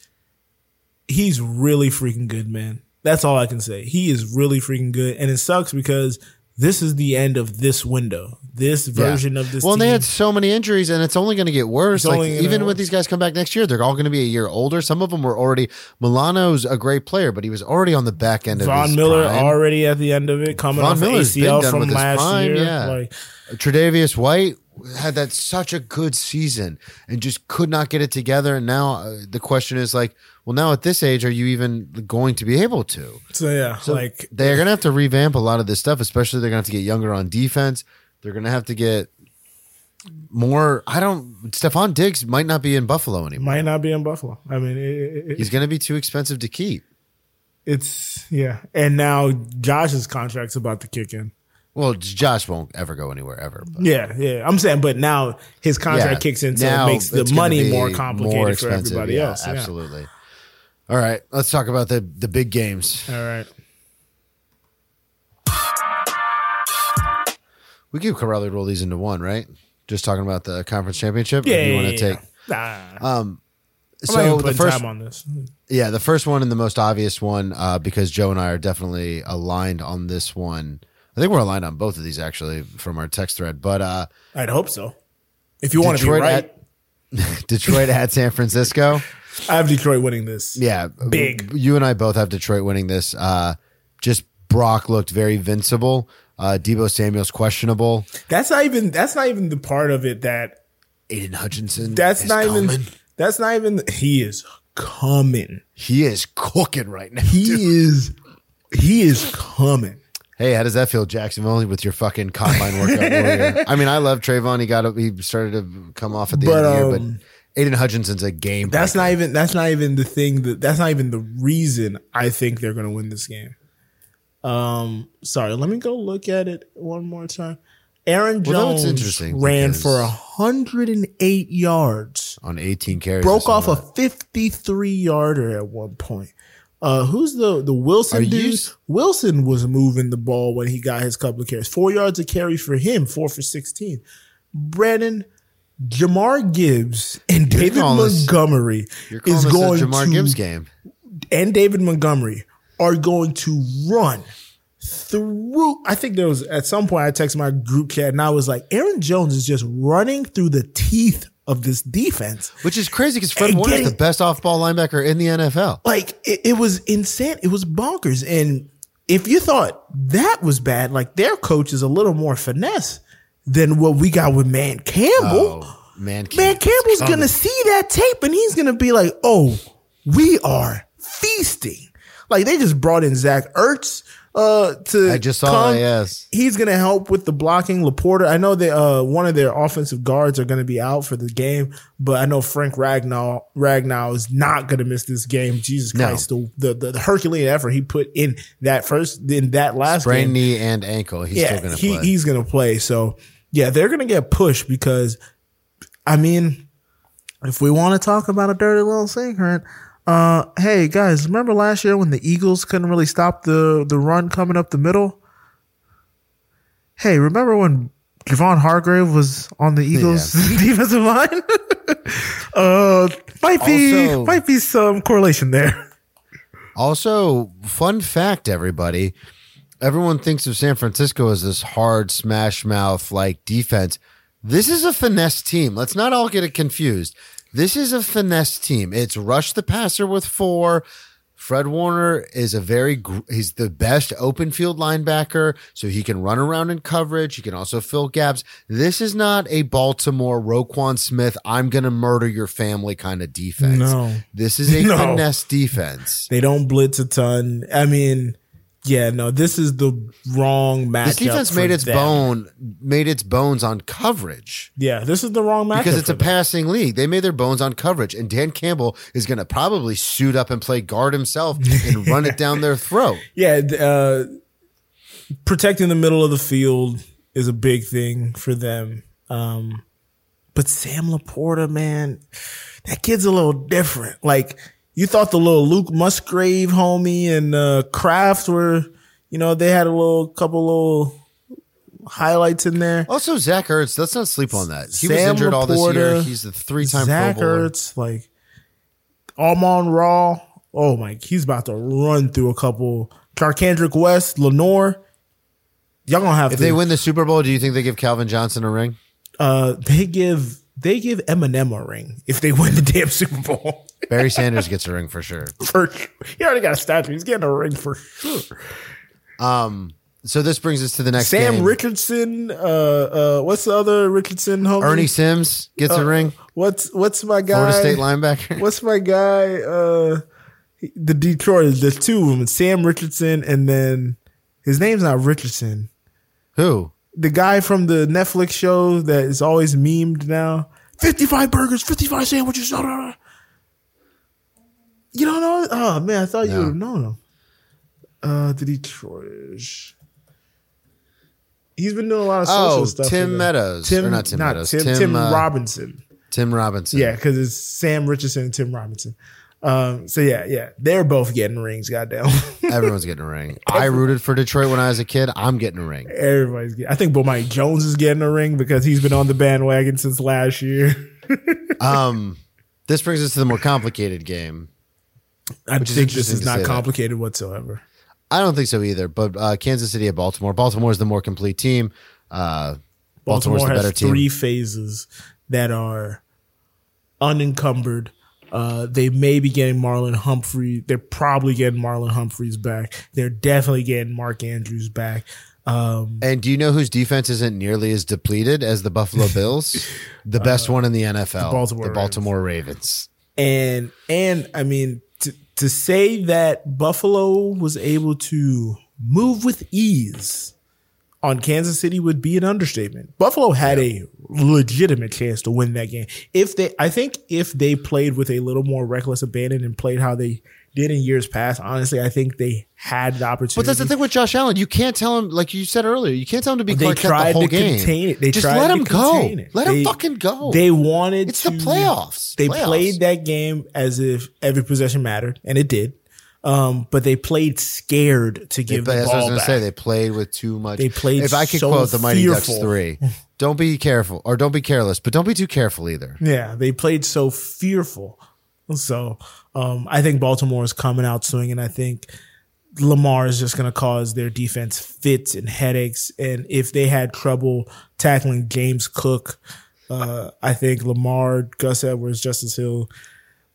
He's really freaking good, man. That's all I can say. He is really freaking good, and it sucks because this is the end of this window. This version of this. Well, they had so many injuries, and it's only going to get worse. It's Like even when these guys come back next year, they're all going to be a year older. Some of them were already. Milano's a great player, but he was already on the back end of Von Miller prime. already at the end of it, coming Von off Miller's ACL from last prime, year. yeah. Like Tre'Davious White had that such a good season and just could not get it together. And now uh, the question is like, well, now at this age, are you even going to be able to? so, yeah. so like They're going to have to revamp a lot of this stuff, especially they're going to have to get younger on defense. They're going to have to get more. I don't. Stefon Diggs might not be in Buffalo anymore. might not be in Buffalo. I mean, it, it, He's going to be too expensive to keep. it's yeah. And now Josh's contract's about to kick in. Well, Josh won't ever go anywhere ever. But Yeah, yeah. I'm saying, but now his contract yeah, kicks in, so it makes the money more complicated for everybody Yeah, else. Yeah. Absolutely. All right, let's talk about the the big games. All right. We could probably roll these into one, right? Just talking about the conference championship. Yeah. You want to take? Nah, I'm So the first, time on this. yeah, the first one and the most obvious one, uh, because Joe and I are definitely aligned on this one. I think we're aligned on both of these actually from our text thread. But uh, I'd hope so. If you want to be Detroit right, at [LAUGHS] Detroit at San Francisco. I have Detroit winning this. Yeah, Big. You and I both have Detroit winning this. Uh, just Brock looked very invincible. Uh, Deebo Samuel's questionable. That's not even. That's not even the part of it that. Aidan Hutchinson. That's not even. That's not even. He is coming. He is cooking right now. He is. He is coming. Hey, how does that feel, Jacksonville, with your fucking combine workout [LAUGHS] warrior? I mean, I love Travon. He got up, he started to come off at the But, end of the year, um, but Aidan Hutchinson's a game. That's breaker. not even. That's not even the thing. That that's not even the reason I think they're going to win this game. Um, sorry. Let me go look at it one more time. Aaron Well, Jones interesting ran for hundred and eight yards. on 18 carries. broke off a 53 yarder at one point. Uh, who's the the Wilson Are dude? s- Wilson was moving the ball when he got his couple of carries. Four yards of carry for him, four for 16. Brandon, Jahmyr Gibbs, and David calling this- Montgomery You're is going Jahmyr to Gibbs game. and David Montgomery are going to run through. I think there was at some point I texted my group chat and I was like, Aaron Jones is just running through the teeth of this defense. Which is crazy because Fred Warner's getting- the best off ball linebacker in the NFL. like it, it was insane. It was bonkers. And if you thought that was bad, like their coach is a little more finesse than what we got with Dan Campbell. Oh, man, Dan Campbell's gonna see that tape and he's gonna be like, "Oh, we are feasting." Like they just brought in Zach Ertz uh, to. I just saw that, yes. he's gonna help with the blocking. LaPorta, I know that uh, one of their offensive guards are gonna be out for the game, but I know Frank Ragnow Ragnow is not gonna miss this game. Jesus No. Christ, the, the the Herculean effort he put in that first in that last Sprained game knee and ankle. He's still yeah, to he, play. he's gonna play. So yeah, they're gonna get pushed because, I mean, if we want to talk about a dirty little secret, uh, hey guys, remember last year when the Eagles couldn't really stop the the run coming up the middle? Hey, remember when Javon Hargrave was on the Eagles [LAUGHS] defensive line? [LAUGHS] uh, might be Also- might be some correlation there. Also, fun fact, everybody. Everyone thinks of San Francisco as this hard smash mouth like defense. This is a finesse team. Let's not all get it confused. This is a finesse team. It's rush the passer with four. Fred Warner is a very he's the best open field linebacker, so he can run around in coverage. He can also fill gaps. This is not a Baltimore Roquan Smith. I'm gonna murder your family kind of defense. No. this is a [LAUGHS] No. finesse defense. They don't blitz a ton. I mean, yeah, no, this is the wrong matchup. This defense made its them. bone made its bones on coverage. Yeah, this is the wrong matchup because it's a them. passing league. They made their bones on coverage, and Dan Campbell is going to probably suit up and play guard himself and [LAUGHS] run it down their throat. Yeah, uh, protecting the middle of the field is a big thing for them. Um, but Sam LaPorta, man, that kid's a little different. Like you thought the little Luke Musgrave homie and uh, Kraft were, you know, they had a little couple little highlights in there. Also, Zach Ertz. Let's not sleep on that. He was Sam injured all this year. He's the three-time Zach Pro Bowler. Ertz, like Amon-Ra. Oh my, he's about to run through a couple. Charkandrick West, Lenore. Y'all gonna have If to. they win the Super Bowl, do you think they give Calvin Johnson a ring? uh, they give they give Eminem a ring if they [LAUGHS] win the damn Super Bowl. Barry Sanders gets a ring for sure. for. He already got a statue. He's getting a ring for sure. Um. So this brings us to the next Sam game. Richardson. Uh, uh, what's the other Richardson homie? Ernie Sims gets a ring. What's what's my guy? Florida State linebacker. [LAUGHS] What's my guy? Uh, the Detroit. There's two of them. It's Sam Richardson, and then his name's not Richardson. Who? The guy from the Netflix show that is always memed now. Fifty-five burgers, fifty-five sandwiches. da, da, da. You don't know? Oh man, I thought you No. would have known him. Uh, the Detroit. He's been doing a lot of social Oh, stuff. Tim them. Meadows. Tim, Or not Tim Meadows. Tim, Tim, uh, Robinson. Tim Robinson. Yeah, because it's Sam Richardson and Tim Robinson. Um, so yeah, yeah, they're both getting rings. Goddamn, [LAUGHS] Everyone's getting a ring. I rooted for Detroit when I was a kid. I'm getting a ring. everybody's. Getting, I think, but Mike Jones is getting a ring because he's been on the bandwagon since last year. [LAUGHS] Um, this brings us to the more complicated game. I Which is think this is not say that. complicated whatsoever. I don't think so either. But uh, Kansas City at Baltimore. Baltimore is the more complete team. Uh, Baltimore's Baltimore the has better team. three phases that are unencumbered. Uh, they may be getting Marlon Humphrey. They're probably getting Marlon Humphreys back. They're definitely getting Mark Andrews back. Um, And do you know whose defense isn't nearly as depleted as the Buffalo [LAUGHS] Bills? the best one in the NFL, Uh, Baltimore the Baltimore Ravens. and and I mean to say that Buffalo was able to move with ease on Kansas City would be an understatement. Buffalo had a legitimate chance to win that game. If they I think if they played with a little more reckless abandon and played how they did in years past, honestly, I think they had the opportunity. But that's the thing with Josh Allen. You can't tell him, like you said earlier, you can't tell him to be They Clark Kent the whole to game. contain it. They Just tried let to him go. contain it. Let They- him fucking go. They wanted It's to, the playoffs. They Playoffs. played that game as if every possession mattered, and it did. Um, but they played scared to give But the as I was going to say, they played with too much. They played If I could so quote the Mighty Ducks three, [LAUGHS] don't be careful or don't be careless, but don't be too careful either. yeah, they played so fearful. So um, I think Baltimore is coming out swinging. I think Lamar is just going to cause their defense fits and headaches. And if they had trouble tackling James Cook, uh, I think Lamar, Gus Edwards, Justice Hill,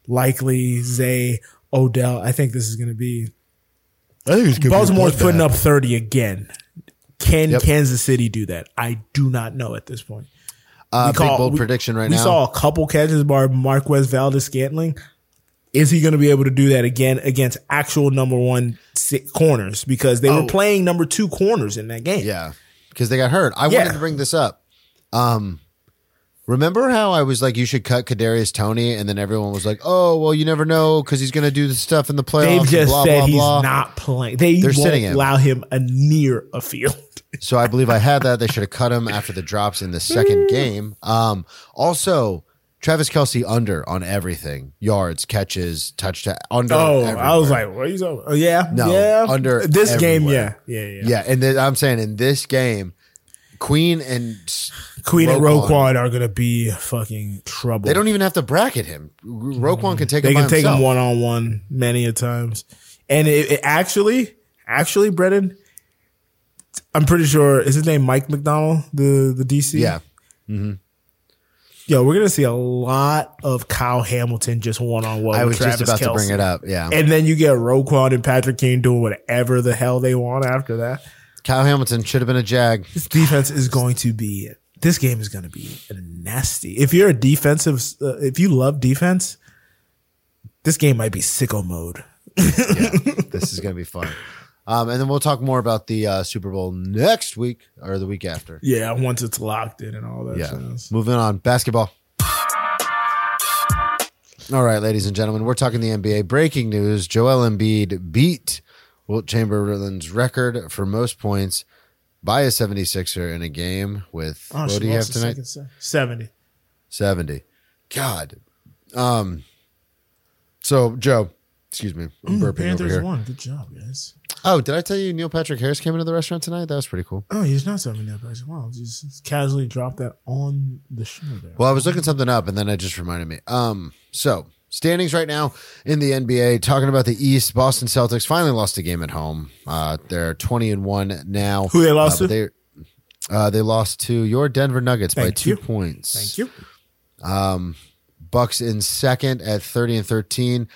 Likely Zay, Odell. I think this is going to be I think it's Baltimore's putting up 30 again. Can Yep. Kansas City do that? I do not know at this point. Uh, We call- bold we- prediction right we now. saw a couple catches by Marquez Valdes-Scantling. Is he going to be able to do that again against actual number one corners? Because they Oh. were playing number two corners in that game. Yeah, because they got hurt. I Yeah. wanted to bring this up. Um, remember how I was like, you should cut Kadarius Toney, and then everyone was like, oh, well, you never know because he's going to do the stuff in the playoffs. They've just blah, said blah, he's blah. not playing. They They're won't sitting him. allow him a near a field. So I believe I had that. They should have cut him after the drops in the second game. Um, also, Travis Kelce under on everything: yards, catches, touchdown. Under. Oh, I was like, what are you talking? Oh, yeah, No, yeah. under this game, yeah, yeah, yeah. yeah. And then I'm saying in this game, Queen and Queen and Roquan. Roquan are gonna be fucking trouble. they don't even have to bracket him. Roquan can take They him. can take himself. him one on one many a times. And it, it actually, actually, Brennan, I'm pretty sure is his name Mike Macdonald, the the DC. Yeah. Yo, we're gonna see a lot of Kyle Hamilton just one on one. I was just about to bring it up. Yeah. And then you get Roquan and Patrick King doing whatever the hell they want after that. Kyle Hamilton should have been a Jag. This defense is going to be. This game is going to be nasty. If you're a defensive, uh, if you love defense, this game might be sicko mode. yeah, [LAUGHS] this is going to be fun. Um, and then we'll talk more about the uh, Super Bowl next week or the week after. Yeah, once it's locked in and all that. Yeah. jazz. Moving on. Basketball. All right, ladies and gentlemen, we're talking the NBA. Breaking news Joel Embiid beat Wilt Chamberlain's record for most points by a 76er in a game with, Oh, what do you have tonight? second. Seventy. 70. God. Um. So, Joe, excuse me. I'm burping over here. won. Good job, guys. Oh, did I tell you Neil Patrick Harris came into the restaurant tonight? That was pretty cool. Oh, he's not me that, but wow, just casually dropped that on the show there. Well, I was looking something up and then it just reminded me. Um, so standings right now in the NBA, talking about the East, Boston Celtics finally lost a game at home. Uh, they're 20 and 1 now. Who they lost uh, to? They, uh, they lost to your Denver Nuggets by two you. points. Thank you. Um, Bucks in second at 30 and 13.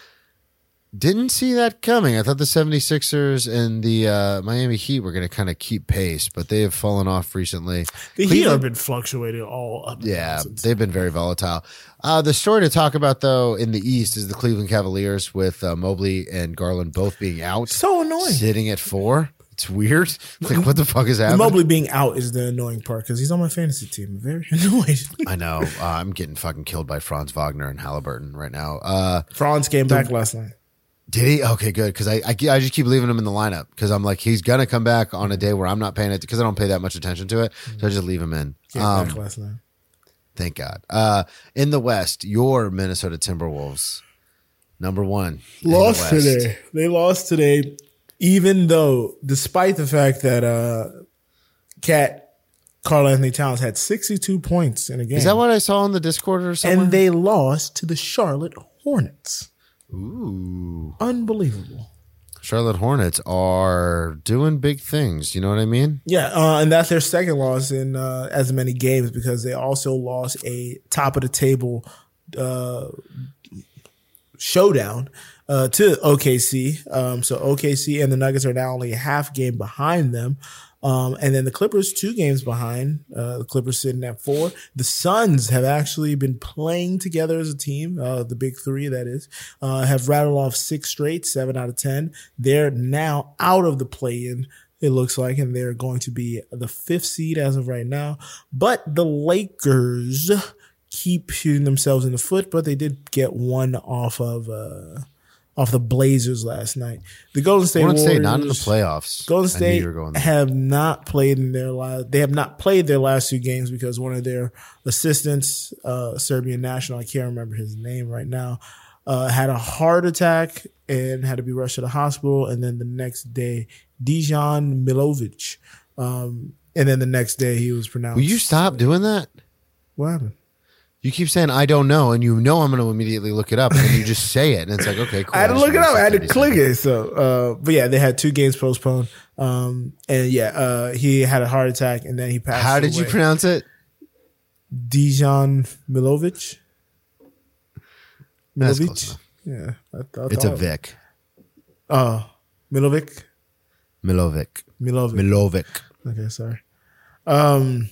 Didn't see that coming. I thought the 76ers and the uh, Miami Heat were going to kind of keep pace, but they have fallen off recently. The Heat have been fluctuating all up. Yeah, they've been very volatile. Uh, the story to talk about, though, in the East is the Cleveland Cavaliers with uh, Mobley and Garland both being out, so annoying. sitting at four. It's weird. [LAUGHS] Like, what the fuck is The happening? Mobley being out is the annoying part because he's on my fantasy team. Very [LAUGHS] annoyed. I know. Uh, I'm getting fucking killed by Franz Wagner and Halliburton right now. Uh, Franz came back last night. Did he? Okay, good. Because I, I, I just keep leaving him in the lineup because I'm like, he's to come back on a day where I'm not paying it because I don't pay that much attention to it. So I just leave him in. Came Um, back last night. Thank God. Uh, in the West, your Minnesota Timberwolves, number one. in the Lost today. They lost today, even though, despite the fact that uh, Cat Karl-Anthony Towns had 62 points in a game, Is that what I saw on the Discord or something? and they lost to the Charlotte Hornets. Ooh. Unbelievable. Charlotte Hornets are doing big things. You know what I mean? Yeah, uh, and that's their second loss in uh, as many games because they also lost a top of the table uh, showdown uh, to OKC. Um, so OKC and the Nuggets are now only a half game behind them. Um, and then the Clippers two games behind. Uh, the Clippers sitting at four. The Suns have actually been playing together as a team. Uh, the big three, that is, uh, have rattled off six straight, seven out of ten. They're now out of the play-in. It looks like, and they're going to be the fifth seed as of right now. But the Lakers keep shooting themselves in the foot, but they did get one off of uh, off the Blazers last night. The Golden State Golden Warriors, State not in the playoffs. Golden State you were going there. have not played in their last. They have not played their last two games because one of their assistants, uh, Serbian national, I can't remember his name right now, uh, had a heart attack and had to be rushed to the hospital. And then the next day, Dijon Milovic, um, and then the next day he was pronounced. Will you stop doing that? What happened? You keep saying I don't know, and you know I'm going to immediately look it up, and you just say it, and it's like okay, [LAUGHS] cool. I had to look it up. I had to click seconds. it. So, uh, but yeah, they had two games postponed. Um, and yeah, uh, he had a heart attack and then he passed. How did you pronounce it? Dijon Milovic? Milovic? Yeah, I, I It's a Vic. Oh, Milovic. Milovic. Milovic. Milovic. Okay, sorry. Um,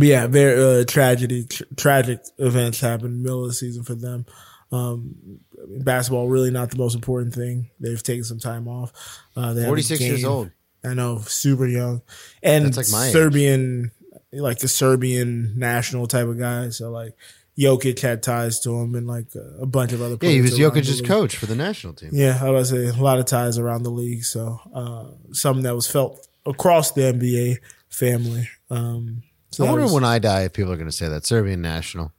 yeah, very uh, tragedy, tr- tragic events happened middle of the season for them. Um, basketball really not the most important thing. They've taken some time off. Uh, they have 46 years old. I know, super young, and That's like my age. Serbian, like the Serbian national type of guy. So like, Jokic had ties to him, and like a bunch of other. Yeah, he was Jokic's coach for the national team. Yeah, I was say a lot of ties around the league, so uh, something that was felt across the NBA family. Um, so I wonder was- when I die if people are going to say that Serbian national.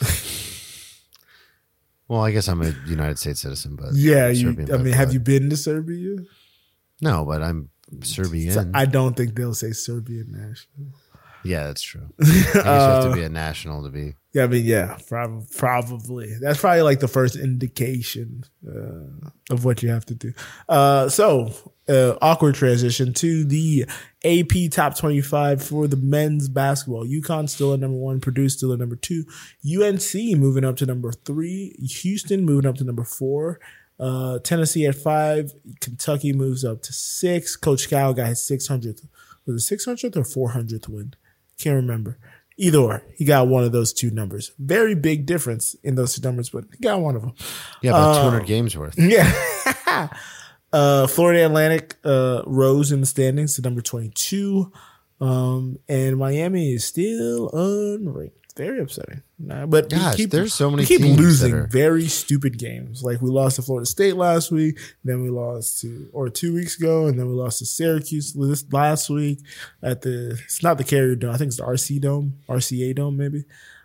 [LAUGHS] well, I guess I'm a United States citizen, but yeah, you, I mean, have blood. you been to Serbia? No, but I'm Serbian. So I don't think they'll say Serbian national. Yeah, that's true. [LAUGHS] I guess you have to be a national to be. Yeah, I mean, yeah, prob- probably. That's probably like the first indication uh, of what you have to do. Uh, so, uh, awkward transition to the AP top 25 for the men's basketball. UConn still at number one, Purdue still at number two, UNC moving up to number three, Houston moving up to number four, uh, Tennessee at five, Kentucky moves up to six. Coach Cal got his 600th, was it 600th or 400th win? Can't remember. Either or, he got one of those two numbers. Very big difference in those two numbers, but he got one of them. Yeah, about 200 games worth. [LAUGHS] Yeah. [LAUGHS] uh, Florida Atlantic uh, rose in the standings to number 22. Um, and Miami is still unranked. Very upsetting. But we Gosh, there's so many we keep losing are- very stupid games. Like we lost to Florida State last week, then we lost to or two weeks ago, and then we lost to Syracuse this last week at the. It's not the Carrier Dome. I think it's the RC Dome, RCA Dome, maybe.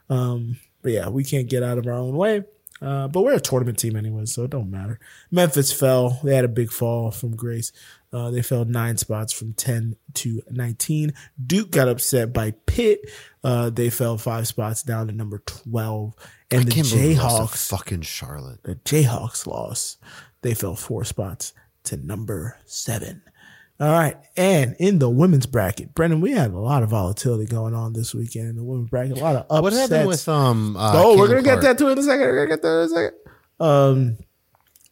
Um, but yeah, we can't get out of our own way. Uh, but we're a tournament team anyway, so it don't matter. Memphis fell. They had a big fall from grace. Uh, they fell nine spots from 10 to 19. Duke got upset by Pitt. Uh, they fell five spots down to number 12. And I the can't believe lost Jayhawks, fucking Charlotte. the Jayhawks lost. They fell four spots to number seven. All right. And in the women's bracket, Brendan, we had a lot of volatility going on this weekend in the women's bracket. A lot of upsets. What happened with um? Uh, Oh, we're gonna get that to it in a second. We're gonna get that in a second. Um,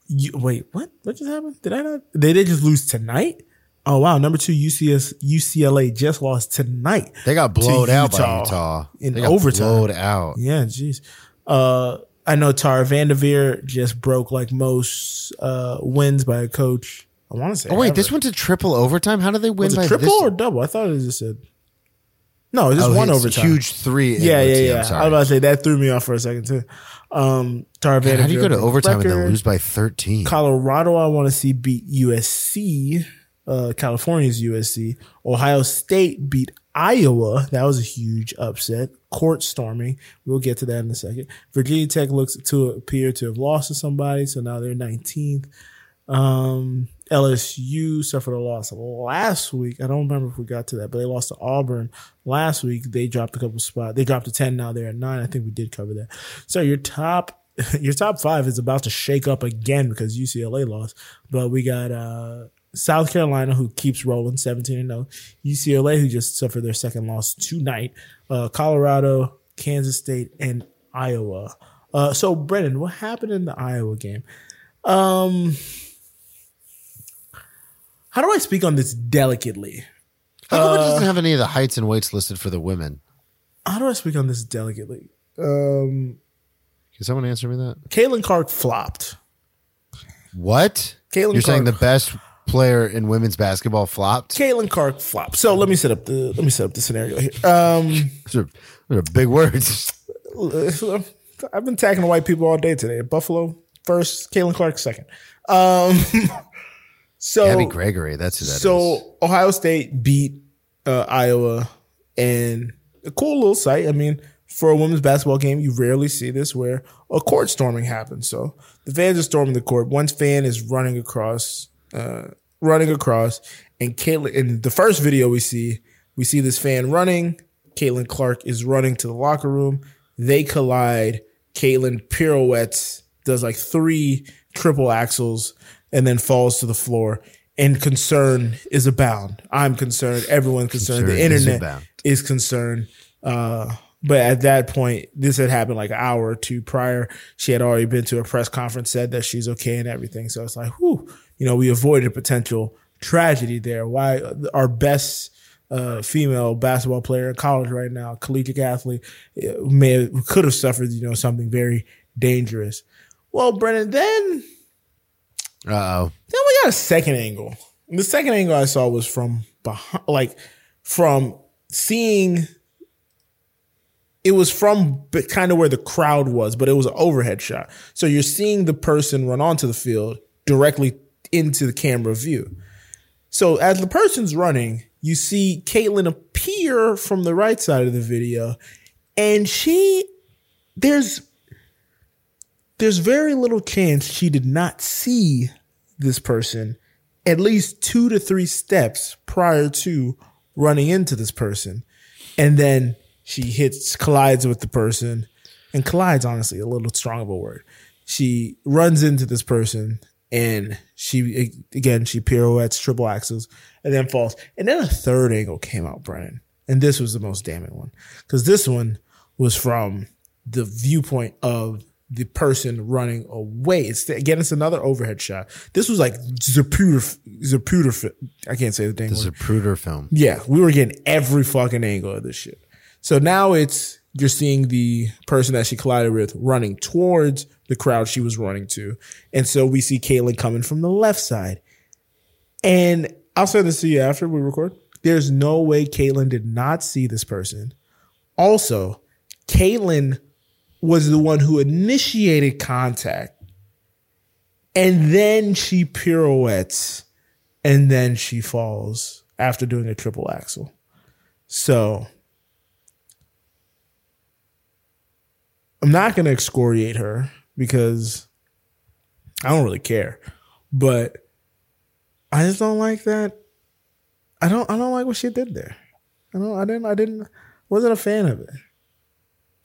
you, wait, what? What just happened? Did I not? They did just lose tonight. Oh wow, number two UCS UCLA just lost tonight. They got to blowed out by Utah in They got overtime. Blowed out. Yeah, jeez. Uh, I know Tara Vanderveer just broke like most uh wins by a coach. I want to say. Oh wait, ever. this went to triple overtime. How did they win was by it triple this? or double? I thought it just said. No, it just Oh, one overtime. Huge three. Yeah, yeah, yeah. I was about to say that threw me off for a second too. Um, God, how do you go to overtime and then lose by thirteen? Colorado, I want to see beat USC. Uh, California's USC. Ohio State beat Iowa. That was a huge upset. Court storming. We'll get to that in a second. Virginia Tech looks to appear to have lost to somebody, so now they're 19th. Um, LSU suffered a loss last week. I don't remember if we got to that, but they lost to Auburn last week. They dropped a couple spots. They dropped to 10. Now they're at nine. I think we did cover that. So your top, [LAUGHS] your top five is about to shake up again because UCLA lost, but we got, uh, South Carolina, who keeps rolling 17 and 0. UCLA, who just suffered their second loss tonight. Uh, Colorado, Kansas State, and Iowa. Uh, so, Brennan, what happened in the Iowa game? Um, how do I speak on this delicately? How come it uh, doesn't have any of the heights and weights listed for the women? How do I speak on this delicately? Um, Can someone answer me that? Caitlin Clark flopped. What? Caitlin You're saying the Clark. best player in women's basketball flopped? Caitlin Clark flopped. So let me set up the let me set up the scenario here. Um, Those are, those are big words. I've been attacking white people all day today. Buffalo first, Caitlin Clark second. Um, [LAUGHS] so Gabby Gregory, that's who that is. so Ohio State beat uh, Iowa, and a cool little sight. I mean, for a women's basketball game, you rarely see this where a court storming happens. So the fans are storming the court. One fan is running across, uh, running across, and Caitlin. In the first video we see, we see this fan running. Caitlin Clark is running to the locker room. They collide. Caitlin pirouettes, does like three triple axels, and then falls to the floor. And concern is abound. I'm concerned. Everyone's concerned. the is internet abound. is concerned. Uh, but at that point, this had happened like an hour or two prior. She had already been to a press conference, said that she's okay and everything. So it's like, whew, you know, we avoided a potential tragedy there. Why our best uh, female basketball player in college right now, collegiate athlete, uh, may have, could have suffered, you know, something very dangerous. Well, Brennan, then oh. then we got a second angle. The second angle I saw was from behind, like from seeing. It was from kind of where the crowd was, but it was an overhead shot. So you're seeing the person run onto the field directly into the camera view. So as the person's running, you see Caitlin appear from the right side of the video, and she there's there's very little chance she did not see this person at least two to three steps prior to running into this person. and then she hits collides with the person, and collides honestly a little strong of a word. She runs into this person and she again she pirouettes, triple axels, and then falls. And then a third angle came out, Brennan, and this was the most damning one because this one was from the viewpoint of the person running away. It's again, it's another overhead shot. This was like Zapruder, Zapruder. I can't say the thing. The Zapruder film. Yeah, we were getting every fucking angle of this shit. So now it's you're seeing the person that she collided with running towards the crowd she was running to, and so we see Caitlin coming from the left side. And I'll send this to you after we record. There's no way Caitlin did not see this person. Also, Caitlin was the one who initiated contact. And then she pirouettes and then she falls after doing a triple axel. So I'm not going to excoriate her because I don't really care. But I just don't like that. I don't I don't like what she did there. I don't I didn't I didn't wasn't a fan of it.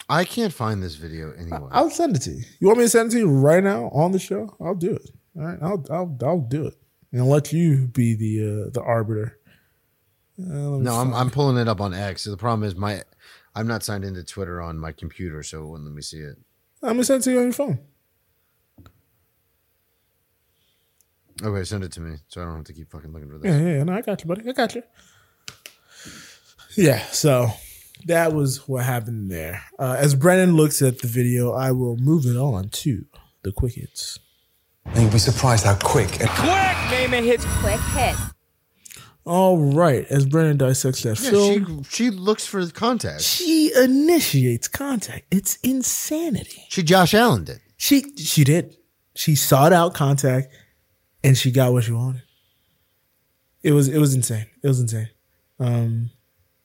I can't find this video anywhere. I'll send it to you. You want me to send it to you right now on the show? I'll do it. All right, I'll I'll I'll do it and let you be the uh, the arbiter. Uh, no, I'm I'm pulling it up on X. The problem is my I'm not signed into Twitter on my computer, so it wouldn't let me see it. I'm gonna send it to you on your phone. Okay, send it to me so I don't have to keep fucking looking for this. Yeah, yeah, no, I got you, buddy. I got you. Yeah, so that was what happened there. Uh, as Brennan looks at the video, I will move it on to the quick hits. And you'll be surprised how quick and quick name it hits. Quick hit. All right, as Brennan dissects that Yeah, film, she she looks for contact. she initiates contact. It's insanity. She Josh Allen did. She she did. She sought out contact, and she got what she wanted. It was it was insane. It was insane. Um,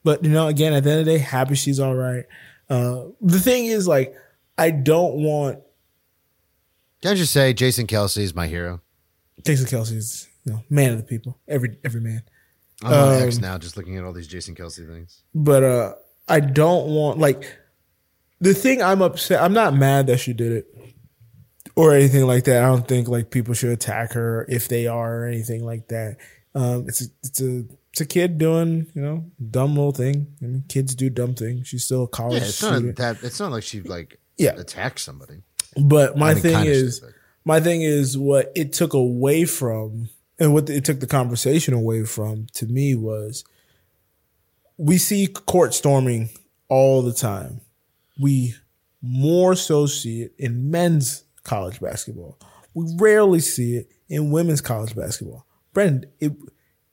but you know, again, at the end of the day, happy she's all right. Uh, the thing is, like, I don't want Can I just say Jason Kelce is my hero? Jason Kelce's you know man of the people. Every every man. I'm on Um, X now, just looking at all these Jason Kelce things. but uh I don't want like the thing I'm upset I'm not mad that she did it or anything like that. I don't think like people should attack her if they are or anything like that. Um it's a, it's a it's a kid doing, you know, dumb little thing. I mean, kids do dumb things. She's still a college Yeah, it's not that. It's not like she like Yeah. attacked somebody. But my I mean, thing is, stupid. my thing is what it took away from, and what it took the conversation away from to me was, we see court storming all the time. We more so see it in men's college basketball. We rarely see it in women's college basketball. Brendan, it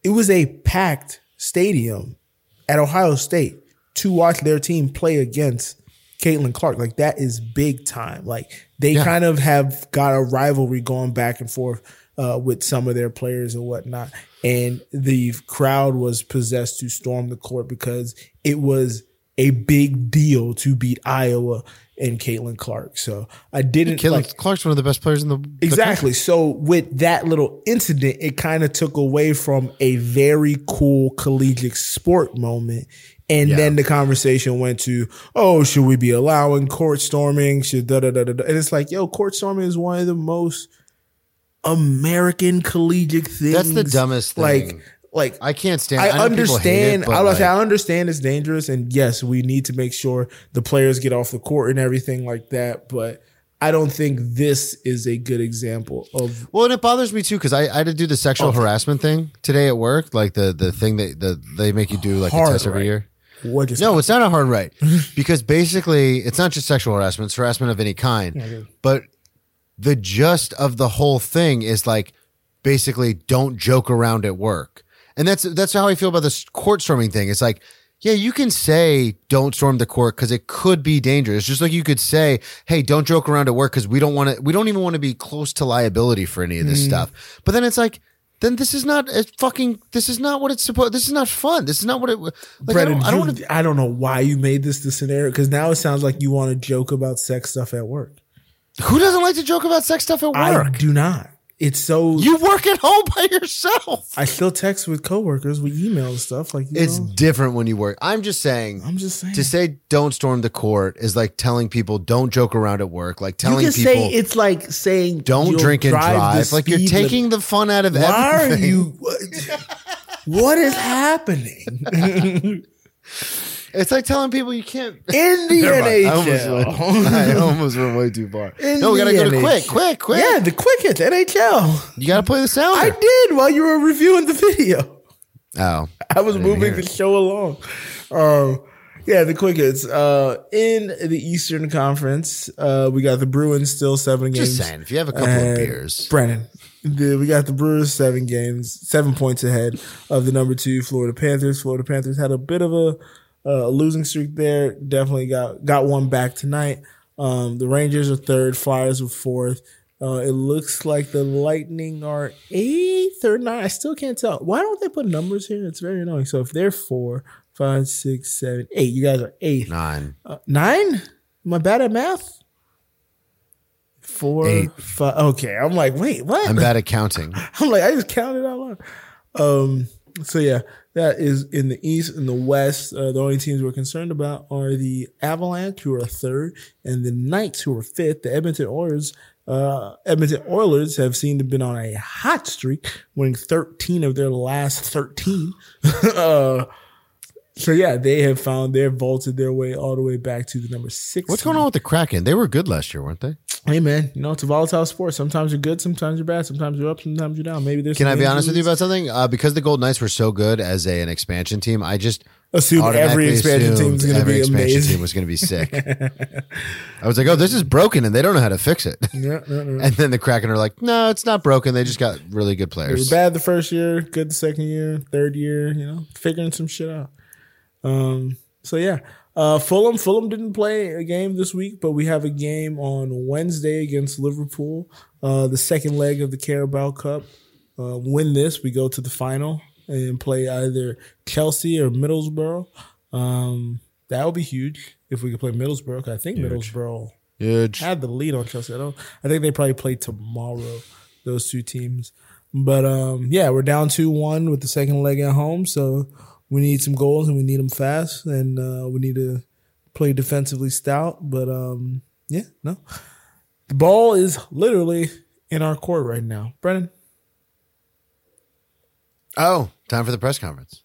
it was a packed stadium at Ohio State to watch their team play against Caitlin Clark. Like that is big time. Like they Yeah. kind of have got a rivalry going back and forth uh, with some of their players and whatnot. And the crowd was possessed to storm the court because it was a big deal to beat Iowa and Caitlin Clark. So I didn't Caitlin like Clark's one of the best players in the the Exactly. So with that little incident, it kind of took away from a very cool collegiate sport moment. And Yeah. then the conversation went to, oh, should we be allowing court storming? Should da da da da da. And it's like, yo, court storming is one of the most American collegiate things. That's the dumbest thing. like I can't stand. I, I, know people hate understand. it, I, like, I understand it's dangerous, and yes, we need to make sure the players get off the court and everything like that. But I don't think this is a good example of. Well, and it bothers me too because I, I had to do the sexual oh. harassment thing today at work, like the the thing that the, they make you do like Hard a test every year. What just No, it's not a hard right [LAUGHS] because basically it's not just sexual harassment; it's harassment of any kind. But the gist of the whole thing is like basically don't joke around at work, and that's that's how I feel about this court storming thing. It's like. Yeah, you can say don't storm the court because it could be dangerous. Just like you could say, "Hey, don't joke around at work because we don't want to. We don't even want to be close to liability for any of this mm. stuff." But then it's like, then this is not a fucking. This is not what it's supposed. This is not fun. This is not what it. Like, Brendan, I don't, I don't you- to. I don't know why you made this the scenario because now it sounds like you want to joke about sex stuff at work. Who doesn't like to joke about sex stuff at work? I do not. It's so You work at home by yourself. I still text with coworkers, we email and stuff like you It's know, different when you work. I'm just saying. I'm just saying. to say don't storm the court is like telling people don't joke around at work. Like you telling can people say it's like saying don't drink and drive. the Like you're speed taking the fun out of limit. Why everything. are you? what is happening [LAUGHS] [LAUGHS] It's like telling people you can't. [LAUGHS] in the Never mind. I almost, NHL? went, [LAUGHS] I almost went way too far. In no, we gotta the go to NHL. quick, quick, quick. Yeah, the quickest NHL. You gotta play the sound. I did while you were reviewing the video. Oh, I was didn't moving hear the it. show along. Um, yeah, the quickest. Uh, in the Eastern Conference, uh, we got the Bruins still seven games. just saying. If you have a couple And of beers, Brennan. The, we got the Bruins seven games, seven points ahead of the number two Florida Panthers. Florida Panthers had a bit of a, uh, losing streak there. Definitely got got one back tonight. Um, the Rangers are third, Flyers are fourth. Uh, it looks like the Lightning are eighth or nine. I still can't tell. Why don't they put numbers here? It's very annoying. So if they're four, five, six, seven, eight, you guys are eighth. nine. Uh, nine? Am I bad at math? Four, Eight. five. Okay, I'm like, wait, what? I'm bad at [LAUGHS] counting. I'm like, I just counted out loud. Um, so yeah, that is in the East. In the West, uh, the only teams we're concerned about are the Avalanche, who are third, and the Knights, who are fifth. The Edmonton Oilers, uh, Edmonton Oilers have seemed to have been on a hot streak, winning 13 of their last 13. [LAUGHS] uh, so yeah, they have found they've vaulted their way all the way back to the number six. What's going on with the Kraken? They were good last year, weren't they? Hey man, you know it's a volatile sport. Sometimes you're good, sometimes you're bad, sometimes you're up, sometimes you're down. Maybe there's. Can I be honest with you about something? Uh, because the Golden Knights were so good as a, an expansion team, I just Assume every expansion team is going to every be expansion amazing. team was going to be sick. [LAUGHS] I was like, oh, this is broken, and they don't know how to fix it. [LAUGHS] Yeah, yeah, yeah. And then the Kraken are like, no, it's not broken. They just got really good They were players. bad the first year, good the second year, third year. You know, figuring some shit out. Um. So yeah, uh, Fulham. Fulham didn't play a game this week, but we have a game on Wednesday against Liverpool. Uh, the second leg of the Carabao Cup. Uh, win this, we go to the final and play either Chelsea or Middlesbrough. Um, that would be huge if we could play Middlesbrough. I think Middlesbrough Huge. had the lead on Chelsea. I don't. I think they probably play tomorrow. Those two teams, but um, yeah, we're down two one with the second leg at home. So we need some goals and we need them fast, and uh, we need to play defensively stout. But um, yeah, no, the ball is literally in our court right now, Brennan. Oh, time for the press conference.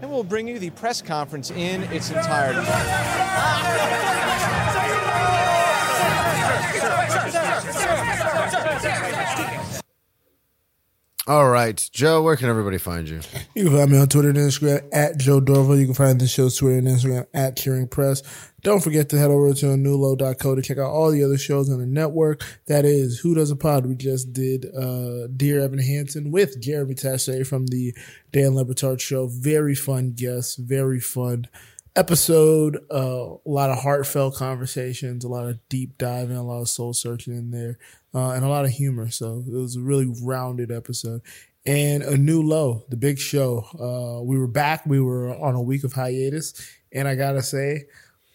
and we'll bring you the press conference in its entirety. [LAUGHS] All right, Joe, where can everybody find you? [LAUGHS] You can find me on Twitter and Instagram at Joe Dorval. You can find the show's Twitter and Instagram at Cheering Press. Don't forget to head over to newlow.co to check out all the other shows on the network. That is Who Does a Pod. We just did uh, Dear Evan Hansen with Jeremy Taché from the Dan Le Batard show. Very fun guest, very fun episode. Uh, a lot of heartfelt conversations, a lot of deep diving, a lot of soul searching in there, uh, and a lot of humor. So it was a really rounded episode. And a new low, the big show. Uh, we were back. We were on a week of hiatus, and I gotta say,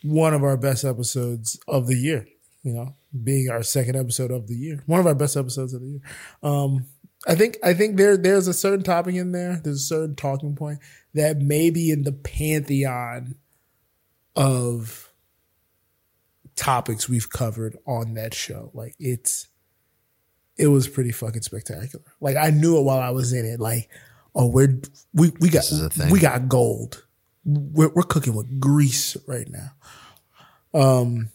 one of our best episodes of the year. You know, being our second episode of the year, one of our best episodes of the year. Um, I think I think there there's a certain topic in there. There's a certain talking point that may be in the pantheon of topics we've covered on that show. Like it's it was pretty fucking spectacular. Like I knew it while I was in it. Like, oh, we're we we got is a thing. we got gold. We're we're cooking with grease right now. Um,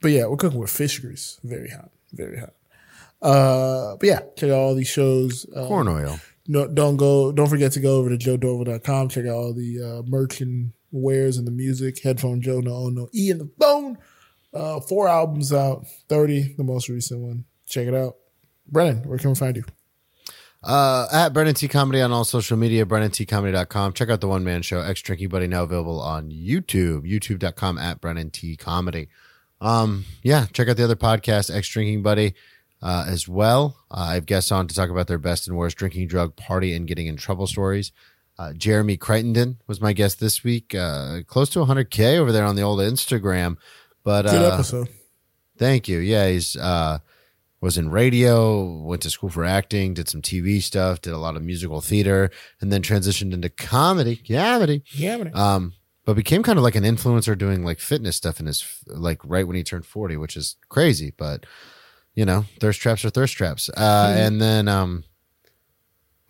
but yeah, we're cooking with fish grease. Very hot, very hot. Uh, but yeah, check out all these shows. Uh, Corn oil. no, don't go. Don't forget to go over to joedorval.com. Check out all the uh, merch and wares and the music. Headphone Joe, no, oh, no, E in the phone. Uh, four albums out. Thirty, the most recent one. Check it out. Brennan, where can we find you? Uh, at Brennan T Comedy on all social media, BrennanTComedy.com. Check out the one man show, X Drinking Buddy, now available on YouTube, YouTube.com at Brennan T Comedy. Um, yeah, check out the other podcast, X Drinking Buddy, uh, as well. Uh, I have guests on to talk about their best and worst drinking, drug, party, and getting in trouble stories. Uh, Jeremy Crichtenden was my guest this week. Uh, close to 100K over there on the old Instagram. But Good uh, episode. Thank you. Yeah, he's uh was in radio, went to school for acting, did some TV stuff, did a lot of musical theater, and then transitioned into comedy. Comedy. Yeah, man. Um, but became kind of like an influencer doing like fitness stuff in his like right when he turned 40, which is crazy, but you know, thirst traps are thirst traps. Uh, and then um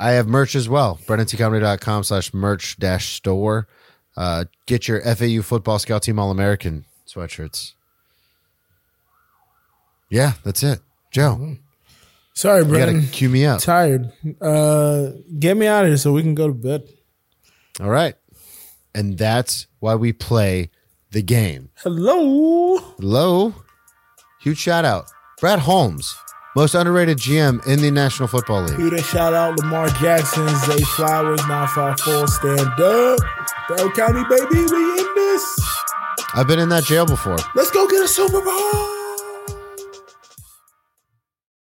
I have merch as well. BrennanTComedy.com slash merch dash store. Uh, get your FAU football scout team All American sweatshirts. Yeah, that's it. Joe, Sorry, you gotta cue me up. Tired. Uh, get me out of here so we can go to bed. All right. And that's why we play the game. Hello. Hello. Huge shout out. Brad Holmes, most underrated GM in the National Football League. Peter, shout out Lamar Jackson, Zay Flowers, 954, stand up. Bell County, baby, we in this. I've been in that jail before. Let's go get a Super Bowl.